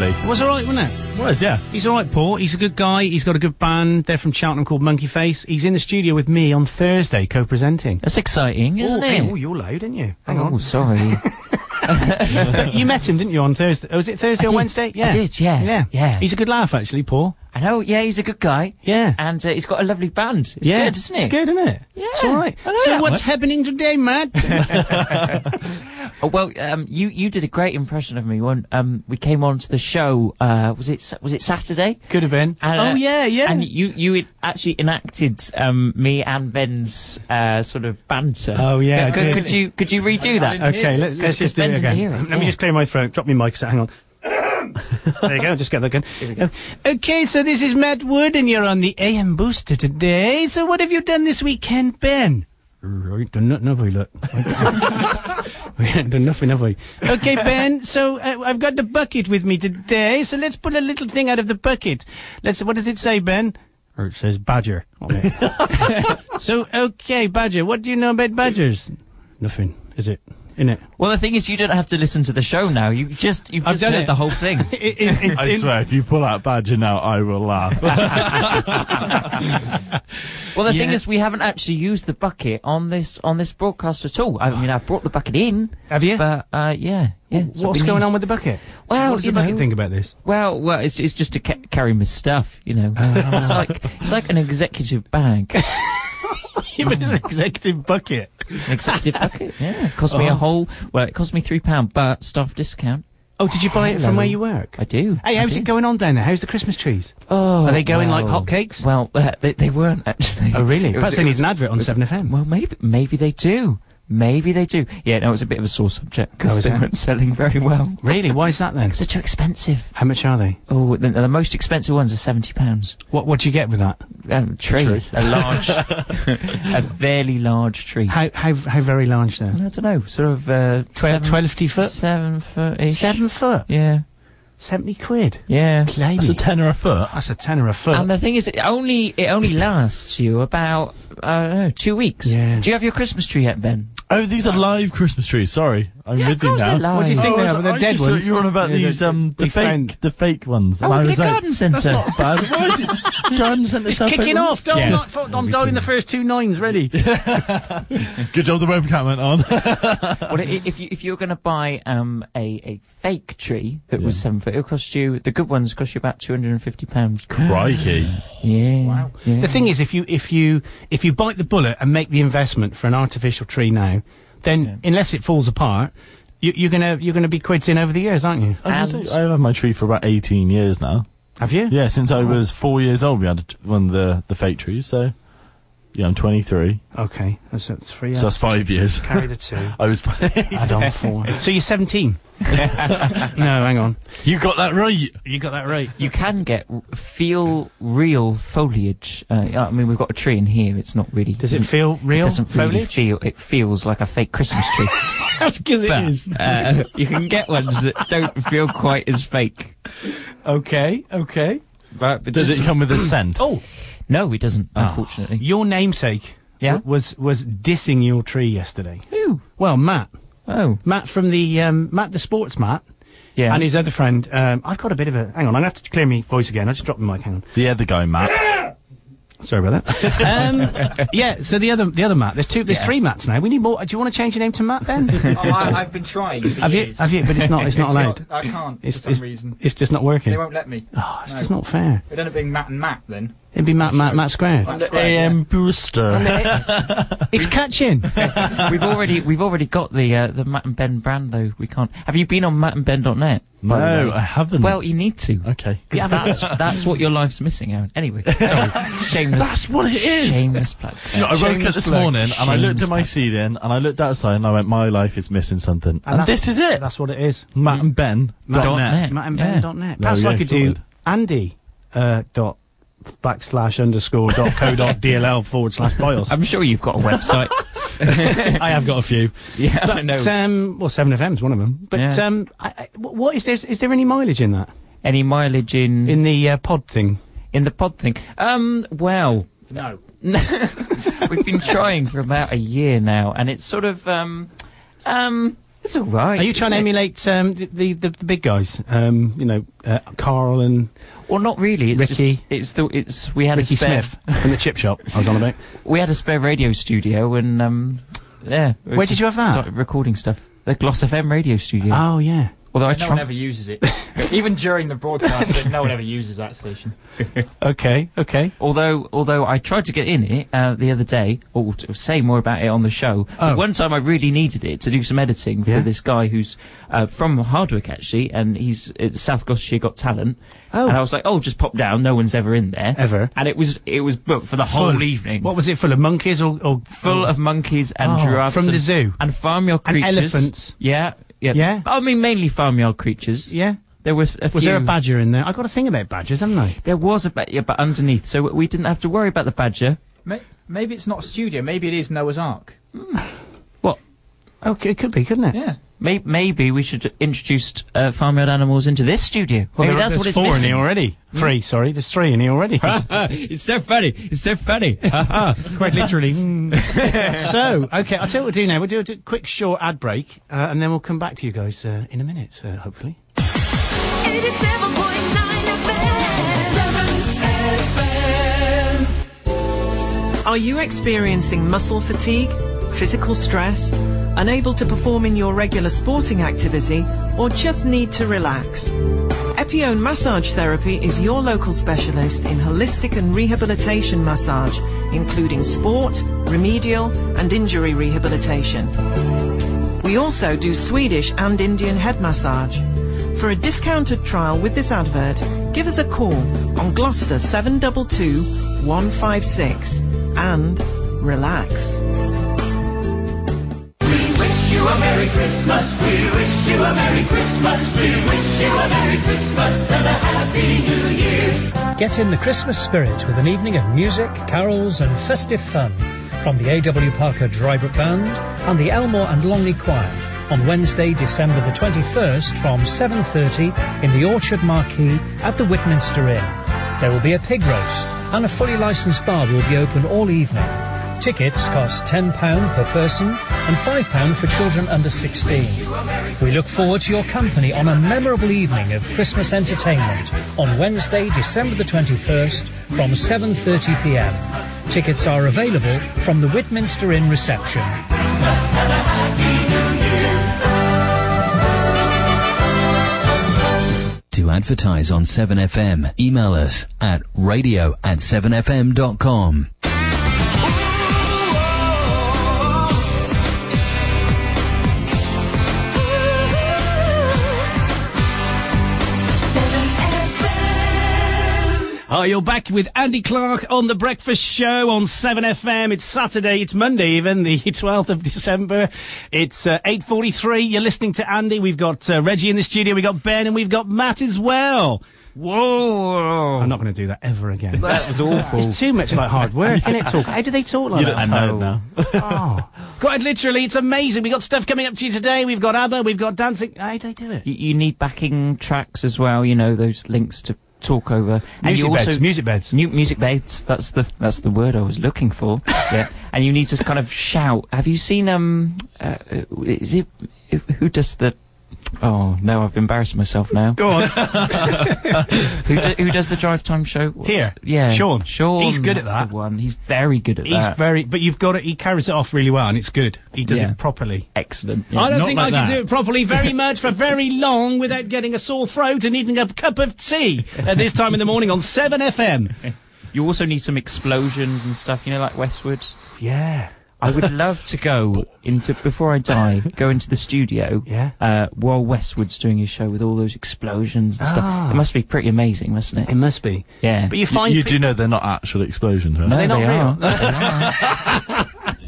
That was. It was alright, wasn't it? Was, yeah. He's alright, Paul. He's a good guy. He's got a good band. They're from Cheltenham called Monkey Face. He's in the studio with me on Thursday, co-presenting. That's exciting, isn't oh, it? hey, oh, you're loud, didn't you? Hang oh, on. sorry. you met him, didn't you, on Thursday? Oh, was it Thursday I or did. Wednesday? I Yeah. did, yeah. Yeah. Yeah. He's a good laugh, actually, Paul. I know, yeah, he's a good guy. Yeah. And uh, he's got a lovely band. It's yeah. good, isn't it? It's good, isn't it? Yeah. It's alright. So what's much. happening today, Matt? Oh, well, um, you you did a great impression of me when um, we came on to the show. Uh, was it was it Saturday? Could have been. And, oh, uh, yeah, yeah. And you you had actually enacted um, me and Ben's uh, sort of banter. Oh, yeah, I Could, could you could you redo that? Okay, let's, let's just do Ben it again. hear it, Let me just clear my throat. Drop my mic. So hang on. there you go. Just get that again. Uh, Okay, so this is Matt Wood, and you're on the AM Booster today. So what have you done this weekend, Ben? Right, done nothing, have I, look? we haven't done nothing, have I? Okay, Ben, so uh, I've got the bucket with me today, so let's pull a little thing out of the bucket. Let's, what does it say, Ben? Or it says badger. so, okay, badger, what do you know about badgers? Nothing, is it? In it? Well, the thing is, you don't have to listen to the show now. You just you've I've just heard it. the whole thing. I swear, if you pull out Badger now, I will laugh. Well, the thing is, we haven't actually used the bucket on this on this broadcast at all. I mean, I've brought the bucket in. Have you? But uh, yeah, yeah. it's What's going used. on with the bucket? Well, what does you the bucket know- think about this? Well, well, it's it's just to ca- carry my stuff, you know. Ah. it's like it's like an executive bag, Even as an executive bucket. an executive bucket. Yeah, it cost me a Oh. whole. Well, it cost me three pound, but staff discount. Oh, did you buy it from where you work? I do. Hey, how's it going on down there? How's the Christmas trees? Oh, Are they going like well- hotcakes? Well, uh, they they weren't actually. Oh, really? It was- Perhaps they need an advert on 7FM. Well, maybe maybe they do. Maybe they do. Yeah, no, it's a bit of a sore subject Oh, because is they it? weren't selling very well. Really? Why is that then? Because they're too expensive. How much are they? Oh, the, the most expensive ones are seventy pounds. What What do you get with that? Um, tree, tree. a large, a very large tree. How how how very large though? I don't know, sort of uh, Twelve, seven, 12 foot? seven foot, ish. Seven foot. Yeah, Seventy quid. yeah. Blimey. That's a tenner a foot. That's a tenner a foot. And the thing is, it only it only lasts you about uh, I don't know, two weeks. Yeah. Do you have your Christmas tree yet, Ben? Oh, these are live Christmas trees. Sorry, I'm Yeah, with of you course now. they're live. What do you think Oh, they I are? was- They're I dead just ones. You were on about Yeah, these um the different. fake the fake ones. Oh, and I was the like, garden centre. That's not bad. Why is it garden centre? It's kicking off. Don't Yeah. not, fo- I'm dialing the first two nines ready. Good job the webcam went on. well, if you if you were going to buy um a, a fake tree that was seven foot, it'll cost you the good ones cost you about two hundred and fifty pounds. Crikey. Yeah. Wow. Yeah. The thing is, if you if you if you bite the bullet and make the investment for an artificial tree now, then unless it falls apart, you, you're gonna you're gonna be quids in over the years, aren't you? Mm. I was gonna say, I've had my tree for about 18 years now. Have you? Yeah, since I was four years old, we had one of the, the fake trees, so. Yeah, I'm 23. Okay, that's, that's three. So that's five years. Carry the two. I was. Add on four. so you're 17. no, hang on. You got that right. You got that right. You can get feel real foliage. Uh, I mean, we've got a tree in here. It's not really. Does it feel real It doesn't really feel. It feels like a fake Christmas tree. That's because it But, is. uh, you can get ones that don't feel quite as fake. Okay, okay. Right, but Does it come with a scent? Oh, No, it doesn't. Unfortunately. your namesake. Yeah? w- Was was dissing your tree yesterday. Who? Well, Matt. Oh. Matt from the um, Matt the sports Matt. Yeah. And his other friend. Um, I've got a bit of a. Hang on, I'm gonna have to clear my voice again. I just dropped my mic. Hang on. The other guy, Matt. Sorry about that. um, yeah. So the other the other Matt. There's two. There's Yeah. three Matts now. We need more. Do you want to change your name to Matt Ben? oh, I, I've been trying. For have you? Have you? But it's not. It's not allowed. I can't It's, for some it's, reason. it's just not working. They won't let me. Oh, it's just not fair. It'd end up being Matt and Matt then. It'd be Matt Matt Matt squared. Matt Squared, AM yeah. Booster. It's catching. we've already we've already got the uh, the Matt and Ben brand though. We can't. Have you been on mattandben.net? by the No. I haven't. Well, you need to. Okay. Because that's that's what your life's missing out. Anyway, sorry, shameless. That's what it is. Shameless plug. Do you know, I woke up Shameless this plug. morning and I looked Shameless at my plug. ceiling and I looked outside and I went, my life is missing something. And, that's- this is it. That's what it is. Matt and Ben. Matt dot and net. Ben. Matt and Yeah. Ben.net. There Perhaps we I go, could do sorted. Andy uh, dot backslash underscore dot co dot dll forward slash bios. I'm sure you've got a website. I have got a few. yeah, I But, know. um, well, 7FM's one of them. But, Yeah. um, I, I, what is there, is there any mileage in that? Any mileage in? In the uh, pod thing? in the pod thing. Um, well, No. we've been trying for about a year now, and it's sort of um, um, it's all right. Are you trying to emulate um, the, the the the big guys? Um, you know, uh, Carl and Well, not really. It's Ricky. Just, it's the it's we had Ricky a spare Smith from the chip shop. I was on about. we had a spare radio studio, and um, yeah. Where did you have that? Started recording stuff. The Gloss FM radio studio. Oh yeah. Although I no one ever uses it. Even during the broadcast, no one ever uses that station. Okay. Okay. Although, although I tried to get in it uh, the other day, or to say more about it on the show. Oh. One time I really needed it to do some editing for Yeah. this guy who's uh, from Hardwick actually, and he's it's South Gloucestershire Got Talent. Oh. And I was like, oh, just pop down. No one's ever in there. Ever. And it was it was booked for the whole evening. What was it full of monkeys or, or Full of monkeys and Oh, giraffes from the zoo? and farm your creatures. And elephants. Yeah, yeah, Yeah? I mean, mainly farmyard creatures. Yeah. There was a Was few. there a badger in there? I got a thing about badgers, haven't I? There was a ba- yeah, but underneath, so we didn't have to worry about the badger. May- Maybe it's not a studio. Maybe it is Noah's Ark. Mm. What? Okay, it could be, couldn't it? Yeah. Maybe, maybe we should introduce uh, farmyard animals into this studio. Well, maybe there- that's there's what it's four missing. in here already. Three, sorry. There's three in here already. it's so funny. It's so funny. Quite literally. Mm. so, okay, I'll tell you what we'll do now. We'll do a quick short ad break, uh, and then we'll come back to you guys uh, in a minute, uh, hopefully. Are you experiencing muscle fatigue, physical stress, unable to perform in your regular sporting activity, or just need to relax? Epione Massage Therapy is your local specialist in holistic and rehabilitation massage, including sport, remedial, and injury rehabilitation. We also do Swedish and Indian head massage. For a discounted trial with this advert, give us a call on Gloucester 722 156 and relax. A Merry Christmas. We wish you a Merry Christmas. We wish you a Merry Christmas and a Happy New Year. Get in the Christmas spirit with an evening of music, carols, and festive fun from the A.W. Parker Drybrook Band and the Elmore and Longney Choir on Wednesday, December the 21st from 7.30 in the Orchard Marquee at the Whitminster Inn. There will be a pig roast and a fully licensed bar will be open all evening. Tickets cost £10 per person and £5 for children under 16. We look forward to your company on a memorable evening of Christmas entertainment on Wednesday, December the 21st from 7.30pm. Tickets are available from the Whitminster Inn reception. To advertise on 7FM, email us at radio at 7fm.com. Oh, you're back with Andy Clark on The Breakfast Show on 7FM. It's Saturday, it's Monday even, the 12th of December. It's uh, 8.43, you're listening to Andy. We've got uh, Reggie in the studio, we've got Ben, and we've got Matt as well. Whoa! I'm not going to do that ever again. That was awful. It's too much like hard work, isn't it? Talk. How do they talk like You that? don't- I know now. oh. Quite literally, it's amazing. We've got stuff coming up to you today. We've got ABBA, we've got dancing. How do they do it? You, you need backing tracks as well. You know those links to talk over. and Music you also beds, music beds. Mu- music beds. That's the that's the word I was looking for. yeah. And you need to kind of shout. Have you seen um? Uh, is it who does the? Oh no, I've embarrassed myself now. Go on. who, do, who does the drive time show? What's- Here. yeah, Sean. Sean. He's good at that's that. The one. He's very good at that. He's that. very, but you've got it. He carries it off really well, and it's good. He does Yeah. it properly. Excellent. I don't not think like I can that. do it properly very much for very long without getting a sore throat and needing a cup of tea at this time in the morning on 7FM. You also need some explosions and stuff. You know, like Westwood. Yeah. I would love to go into before I die, go into the studio. Yeah. Uh, while Westwood's doing his show with all those explosions and Ah. stuff. It must be pretty amazing, mustn't It it? must be. Yeah. But you find you pe- do know they're not actual explosions, right? no, they not they real? are. They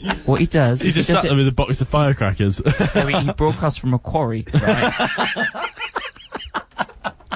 are. what he does He is just he does sat it. there with a box of firecrackers. no, he, he broadcasts from a quarry, right?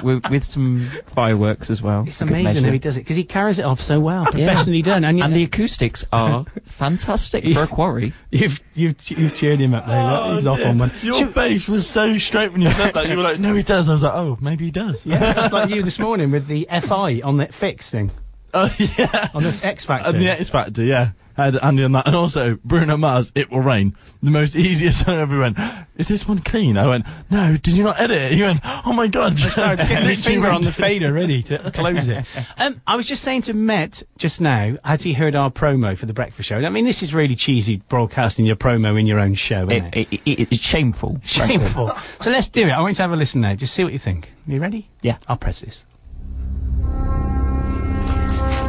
with, with some fireworks as well. It's amazing how he does it because he carries it off so well, professionally done. And, And the acoustics are fantastic for a quarry. You've you've you've cheered him up there. look, he's off on one. Your Should- face was so straight when you said that. You were like, no, he does. I was like, oh, maybe he does. Yeah, it's like you this morning with the FI on that fix thing. Oh, yeah. On the X Factor. And the X Factor, yeah. Had Andy on that. And also, Bruno Mars, It Will Rain. The most easiest song ever went, is this one clean? I went, no, did you not edit it? He went, oh my god. I started getting the Literally finger on the fader ready to close it. Um, I was just saying to Met just now, had he heard our promo for the breakfast show? I mean, this is really cheesy broadcasting your promo in your own show, isn't it? It, it, it's shameful. Shameful. so let's do it. I want you to have a listen now. Just see what you think. Are You ready? Yeah. I'll press this.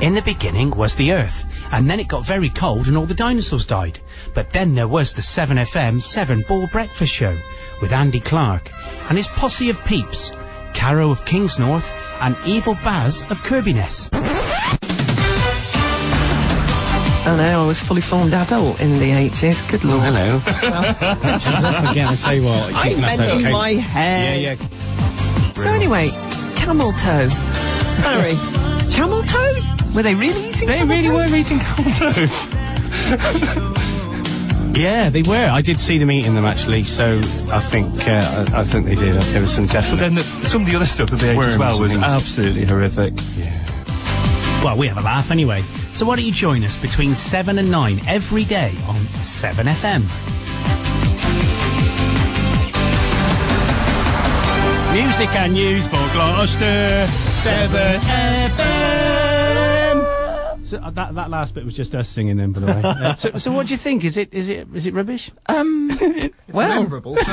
In the beginning was the Earth, and then it got very cold and all the dinosaurs died. But then there was the 7FM 7 Ball Breakfast Show with Andy Clark and his posse of peeps, Caro of Kingsnorth and Evil Baz of Kirbyness. I oh, know, I was fully formed adult in the 80s. Good lord. hello. She's off again, I tell you what. I she's gonna meant in okay. my head. Yeah, yeah. So anyway, camel toe. Harry, camel toes? Were they really eating They really toes? were eating camel toes. Yeah, they were. I did see them eating them actually, so I think uh, I, I think they did. There was some definite. But then the, some of the other stuff that they ate as well was things. absolutely horrific. Yeah. Well, we have a laugh anyway. So why don't you join us between seven and nine every day on Seven FM. Music and news for Gloucester, Seven FM. So uh, that that last bit was just us singing then, by the way. Uh, so, so what do you think? Is it is it is it rubbish? Um, well, memorable.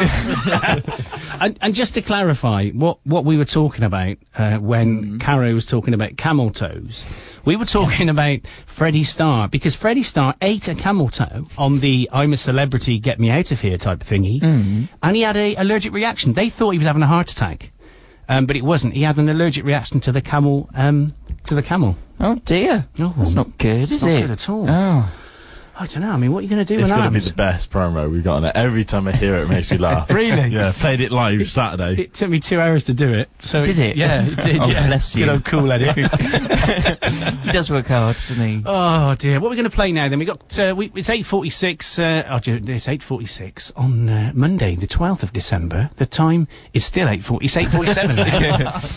and, and just to clarify, what, what we were talking about uh, when Caro was talking about camel toes, we were talking about Freddie Starr because Freddie Starr ate a camel toe on the "I'm a celebrity, get me out of here" type thingy, and he had a allergic reaction. They thought he was having a heart attack, um, but it wasn't. He had an allergic reaction to the camel. Um, to the camel. Oh dear. No, That's not good, is not it? good at all. Oh. I don't know. I mean, what are you going to do It's when going to be the best promo we've got on it. Every time I hear it, it makes me laugh. Really? Yeah, played it live Saturday. It took me two hours to do it. So Did it? Yeah, it did. Oh, yeah. bless you. Good old cool Eddie. He does work hard, doesn't he? Oh dear, what are we going to play now then? We got uh, we, it's eight forty six. Uh, oh, ju- it's eight forty six on uh, Monday, the twelfth of December. The time is still eight forty. It's eight forty seven.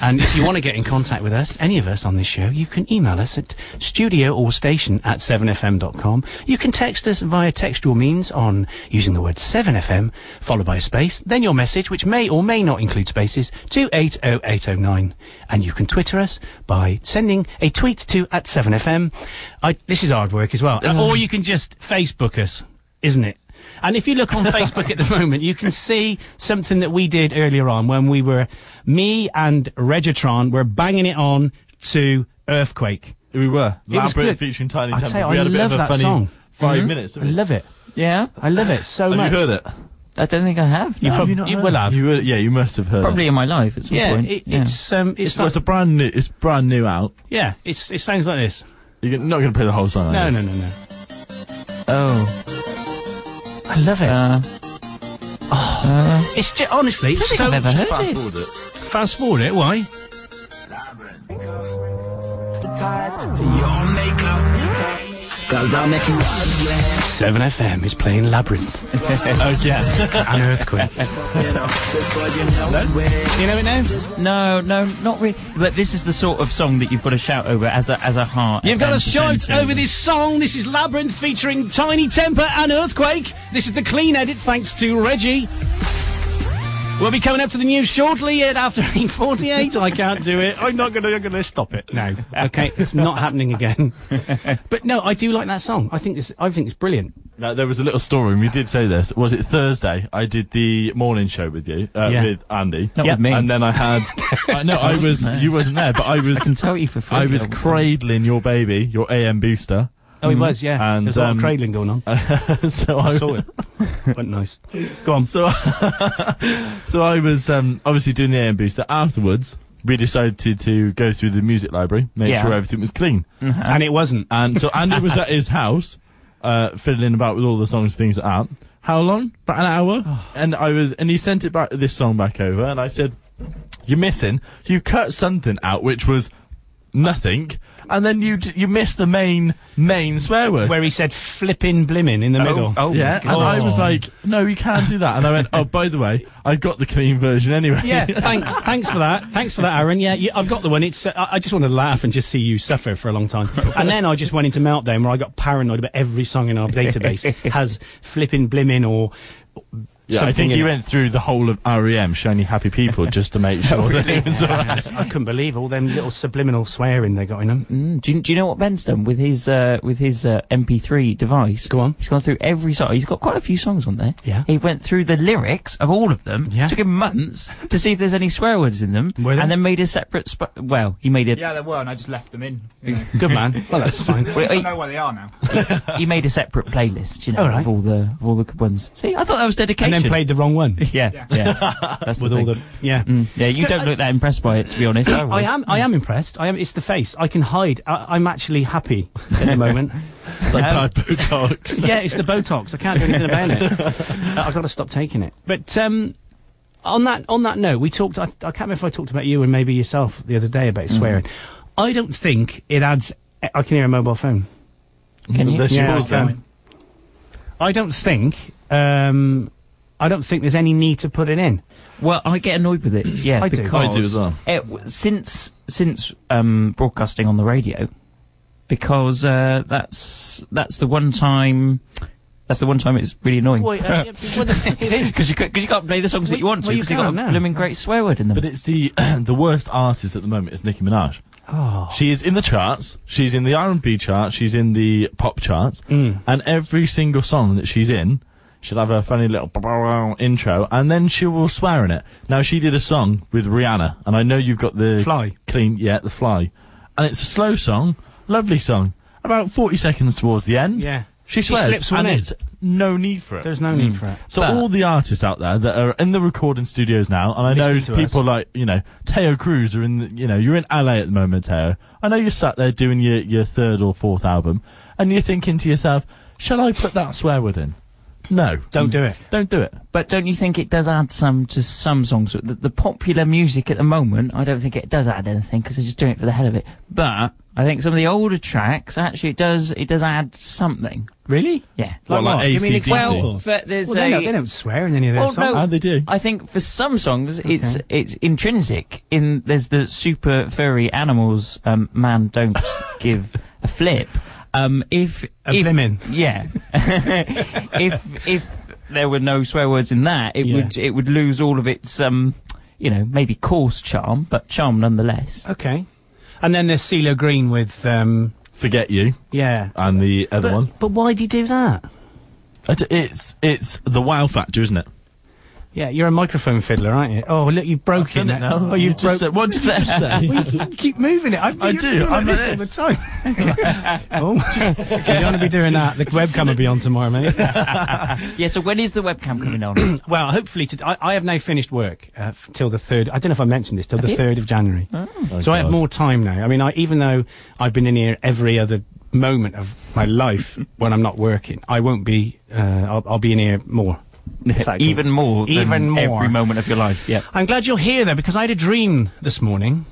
and if you want to get in contact with us, any of us on this show, you can email us at studio or station at 7fm.com. You can text us via textual means on using the word 7fm followed by a space, then your message, which may or may not include spaces, to 80809. And you can Twitter us by sending a tweet to at 7fm. I, this is hard work as well. or you can just Facebook us, isn't it? And if you look on Facebook at the moment, you can see something that we did earlier on when we were, me and Regitron were banging it on to Earthquake. We were. Labrinth featuring Tinie Tempah. you, we I had a bit love of a that funny song. 5 Mhm. minutes. I love it. Yeah. I love it so Have much. you heard it? I don't think I have. You no. prob- Have not you heard will it? have. You will, yeah, you must have heard Probably it. in my life at some Yeah, point. it, yeah. it's um, it's, It's, not, it's a brand new. It's brand new out. yeah, it's it sounds like this. You're not going to play the whole song. No, no, no, no. Oh. I love it. Uh, oh, it's just honestly, it's think so. I've ever heard Fast it. forward it. Fast forward it. Why? Your makeup. Cause I'll make you. Seven FM is playing Labrinth oh, yeah. An Earthquake. You know, before you know it. you know it now? no, no, not really. But this is the sort of song that you've got to shout over as a as a heart. You've got to shout over this song. This is Labrinth featuring Tinie Tempah and Earthquake. This is the clean edit thanks to Reggie. We'll be coming up to the news shortly at after 8.48. I can't do it. I'm not going to I'm gonna stop it now. Okay, it's not happening again. But no, I do like that song. I think this, I think it's brilliant. Now, there was a little story, and we did say this. Was it Thursday? I did the morning show with you, uh, Yeah. with Andy. Not with me. And then I had. I know, I, wasn't was. there. You wasn't there, but I was. I can tell you for free. I was wasn't. cradling your baby, your AM booster. Oh, he was, yeah. And, There's a lot um, of cradling going on. so I I saw it. Went nice. Go on. So, so I was um, obviously doing the AM booster. Afterwards, we decided to, to go through the music library, make Yeah. sure everything was clean. And it wasn't. And so Andy was at his house, uh, fiddling about with all the songs, things like that. How long? About an hour. and I was, and he sent it back, this song back over, and I said, "You're missing. You cut something out, which was nothing, and then you d- you miss the main main swear word. Where he said flipping blimmin in the middle. oh yeah, and I was like, no, you can't do that. And I went, oh, by the way, I got the clean version anyway. Yeah, thanks, thanks for that. Thanks for that, Aaron. Yeah, you, I've got the one. It's. Uh, I I just want to laugh and just see you suffer for a long time. And then I just went into meltdown where I got paranoid about every song in our database has flipping blimmin or. Yeah, I think he it. went through the whole of REM, shiny happy people, just to make sure that it was all right. I couldn't believe all them little subliminal swearing they got in them. Mm, do, you, do you know what Ben's done with his uh, with his uh, MP3 device? Go on. He's gone through every song. He's got quite a few songs on there. Yeah. He went through the lyrics of all of them. Yeah. Took him months to see if there's any swear words in them, Were there? and then made a separate. Sp- well, he made a Yeah, there were, and I just left them in. You know. Good man. Well, that's fine. At least I know where they are now. he made a separate playlist. You know, All right. of all the of all the good ones. See, I thought that was dedication. Then played the wrong one. yeah, yeah. That's With the all thing. the yeah. Mm, yeah, you don't look that impressed by it, to be honest. I, I am. I am impressed. I am. It's the face. I can hide. I, I'm actually happy at the moment. It's like Um, bad Botox. yeah, it's the Botox. I can't do anything about it. Uh, I've got to stop taking it. But um, on that on that note, we talked. I, I can't remember if I talked about you and maybe yourself the other day about swearing. I don't think it adds. I can hear a mobile phone. Can you? There Yeah, I can. I don't think. Um, I don't think there's any need to put it in. Well, I get annoyed with it. Yeah, I do. because I do as well. it, since since um, broadcasting on the radio, because uh, that's that's the one time. That's the one time it's really annoying. Well, uh, yeah, well, the- it is. Because you, 'cause you can't play the songs that you want to well, you because you've got can't a blooming great swear word in them. But it's the the worst artist at the moment is Nicki Minaj. Oh. She is in the charts. She's in the R&B chart. She's in the pop charts. Mm. And every single song that she's in, she'll have a funny little intro, and then she will swear in it. Now she did a song with Rihanna, and I know you've got the Fly. clean, yeah, the Fly, and it's a slow song, lovely song. About forty seconds towards the end, Yeah. she She swears, slips one and in. it's no need for it. There's no need mm. for it. So But- all the artists out there that are in the recording studios now, and I know Listening to people us. like you know Taio Cruz are in, the, you know, you're in LA at the moment, Taio. I know you're sat there doing your your third or fourth album, and you're thinking to yourself, shall I put that swear word in? No, Don't do it. Don't do it. But don't you think it does add some to some songs? The, the popular music at the moment, I don't think it does add anything because they're just doing it for the hell of it. But I think some of the older tracks actually it does it does add something. Really? Yeah. What, like Give me an AC/DC? example. Well, for, there's Well, a they, don't, they don't swear in any of their Well, songs. no. Ah, they do. I think for some songs it's it's intrinsic in there's the super furry animals um, man don't give a flip. Um, if A if blimmin'. yeah, if if there were no swear words in that, it Yeah. would it would lose all of its um, you know, maybe coarse charm, but charm nonetheless. Okay. And then there's CeeLo Green with, um, Forget you yeah. and the other But, one. but why'd he do that? I d- It's it's the wow factor, isn't it? Yeah, you're a microphone fiddler, aren't you? Oh, look, you've broken done it now. Oh, you've Just said- what did you just say? well, you keep, keep moving it. I, I do, You're I'm like like this all the time. oh, just, you don't want to be doing that. The webcam will be on tomorrow, mate. Yeah. So when is the webcam coming on? well, hopefully, to, I, I have now finished work uh, f- till the third. I don't know if I mentioned this till the you? third of January. Oh, so I have more time now. I mean, I, even though I've been in here every other moment of my life when I'm not working, I won't be. Uh, I'll, I'll be in here more. Even more than Even more. every moment of your life. Yeah. I'm glad you're here though, because I had a dream this morning.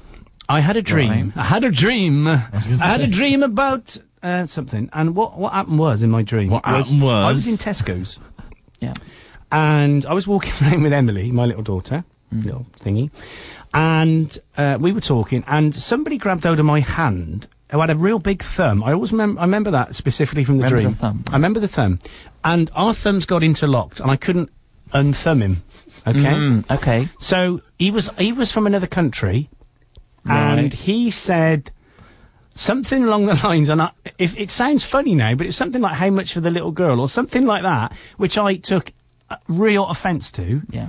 I had a dream. I had a dream. I, had a dream about uh, something, and what what happened was in my dream. What happened was- I was in Tesco's, Yeah. and I was walking around with Emily, my little daughter, Mm. little thingy, and uh, we were talking, and somebody grabbed hold of my hand. Who had a real big thumb. I always remember. I remember that specifically from the Remember dream. the thumb? I remember the thumb, and our thumbs got interlocked, and I couldn't unthumb him. Okay. Mm, okay. So he was he was from another country, and he said something along the lines. And I, if it sounds funny now, but it's something like "How much for the little girl" or something like that, which I took uh, real offence to. Yeah.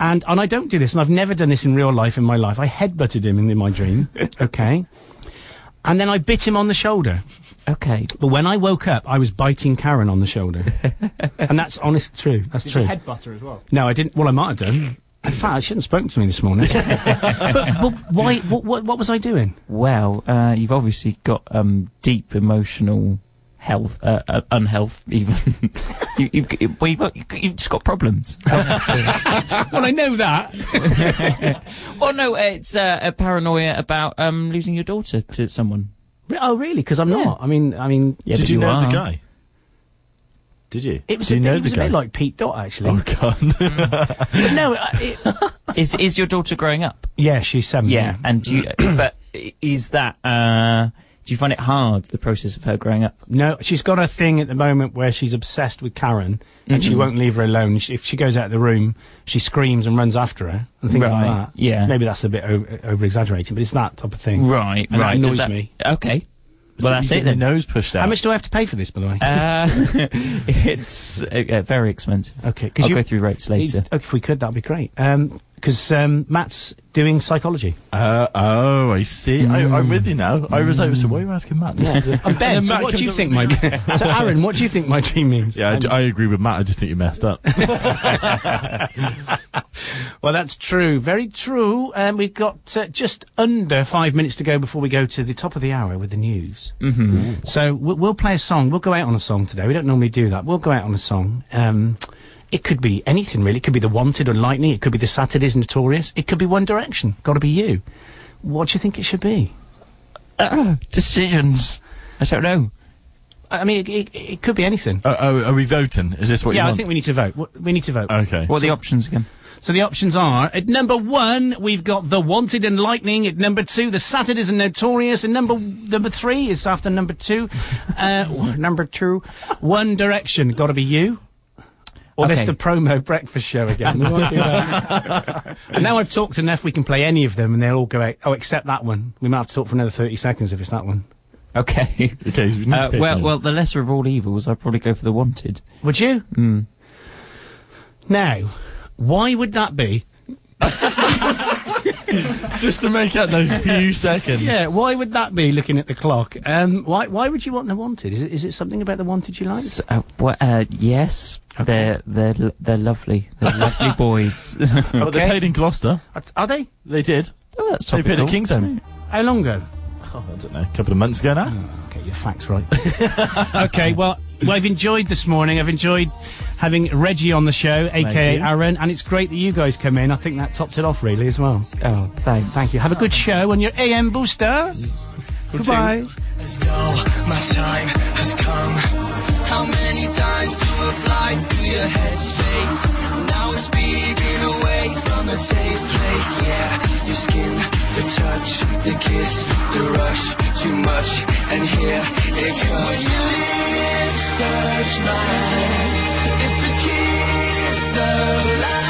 And and I don't do this, and I've never done this in real life in my life. I headbutted him in, in my dream. okay. And then I bit him on the shoulder. Okay. But when I woke up, I was biting Karen on the shoulder, and that's honest, true. That's Did true. you head butter as well? No, I didn't. Well, I might have done. In fact, I shouldn't have spoken to me this morning. but, but why? What, what, what was I doing? Well, uh, you've obviously got um, deep emotional health, uh, uh, unhealth, even. you, you've, you, well, you've, you've just got problems. well, I know that. well, no, it's uh, a paranoia about um, losing your daughter to someone. Oh, really? Because I'm not. I mean, I mean. Yeah, Did you, you know are. the guy? Did you? It was, Do a, you bit, know it was the a bit like Pete Dot, actually. Oh God! but no, it, Is is your daughter growing up? yeah, she's seven. Yeah, and you, but is that uh, do you find it hard the process of her growing up? No, she's got a thing at the moment where she's obsessed with Karen, and she Mhm. won't leave her alone. She- If she goes out of the room, she screams and runs after her and things Right, like that. yeah. maybe that's a bit o- over exaggerating, but it's that type of thing. Right, and right. That annoys that- me. Okay. So Well, that's you it get your then. nose pushed out. How much do I have to pay for this, by the way? Uh, it's uh, uh, very expensive. okay, I'll you, go through rates later. Okay, if we could, that'd be great. Because um, Matt's doing psychology. Uh, oh, I see. I, I'm with you now. I was like, so why are you asking Matt? This is a- I'm Ben. So what do you think my? so Aaron, what do you think my dream means? Yeah, I d- I, agree with Matt. I just think you messed up. Well, that's true. Very true. And we've got uh, just under five minutes to go before we go to the top of the hour with the news. Mm-hmm. So we'll, we'll play a song. We'll go out on a song today. We don't normally do that. We'll go out on a song. Um, it could be anything really. It could be the Wanted or Lightning. It could be the Saturdays and Notorious. It could be One Direction. Got to be you. What do you think it should be? Uh, decisions. I don't know. I mean, it, it, it could be anything. uh, oh, are we voting? Is this what yeah, you want? Yeah, I think we need to vote. We need to vote. Okay. What are the options again? So the options are at number one we've got the Wanted and Lightning. At number two, the Saturdays and Notorious. And number number three is after number two. uh, number two, One Direction. Got to be you. Or there's Okay. the promo breakfast show again. We won't do that. and now I've talked enough. We can play any of them, and they'll all go out. Oh, except that one. We might have to talk for another thirty seconds if it's that one. Okay. Okay, we need to Uh, well, well, the lesser of all evils. I'd probably go for the wanted. Would you? Mm. Now, why would that be? just to make up those few seconds. Yeah, why would that be? Looking at the clock, um, why why would you want the wanted? Is it is it something about the wanted you like? S- uh, wha- uh, yes, they're they're they're lovely. They're lovely boys. Oh, they played in Gloucester. Are- Are they? They did. Oh, that's They played topical. at Kingsholm. How long ago? Oh, I don't know. A couple of months ago now. Get your facts right. okay, well, well, I've enjoyed this morning. I've enjoyed having Reggie on the show, aka. Aaron, and it's great that you guys come in. I think that tops it off really as well. Oh, thanks. Thank you. Have a good show on your AM booster. Goodbye. As though my time has come. How many times do I fly through your headspace? A safe place. Yeah, your skin, the touch, the kiss, the rush, too much, and here it comes. When your lips touch mine, it's the kiss of life.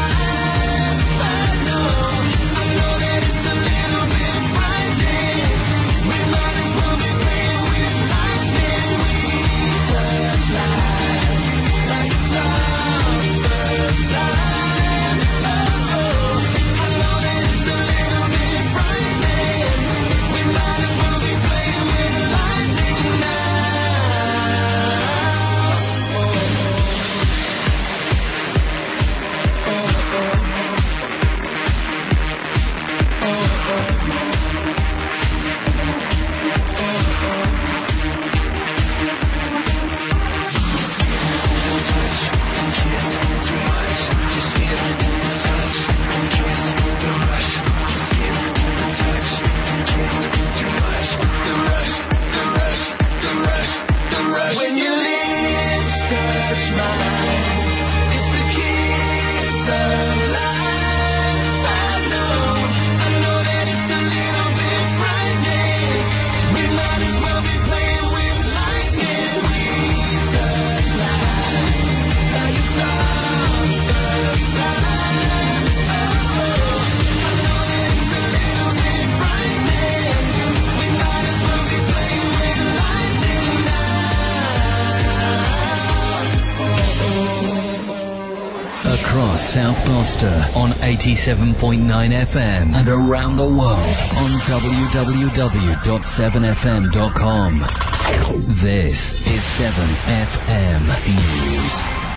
Manchester on 87.9 FM and around the world on www.7fm.com. This is 7FM News.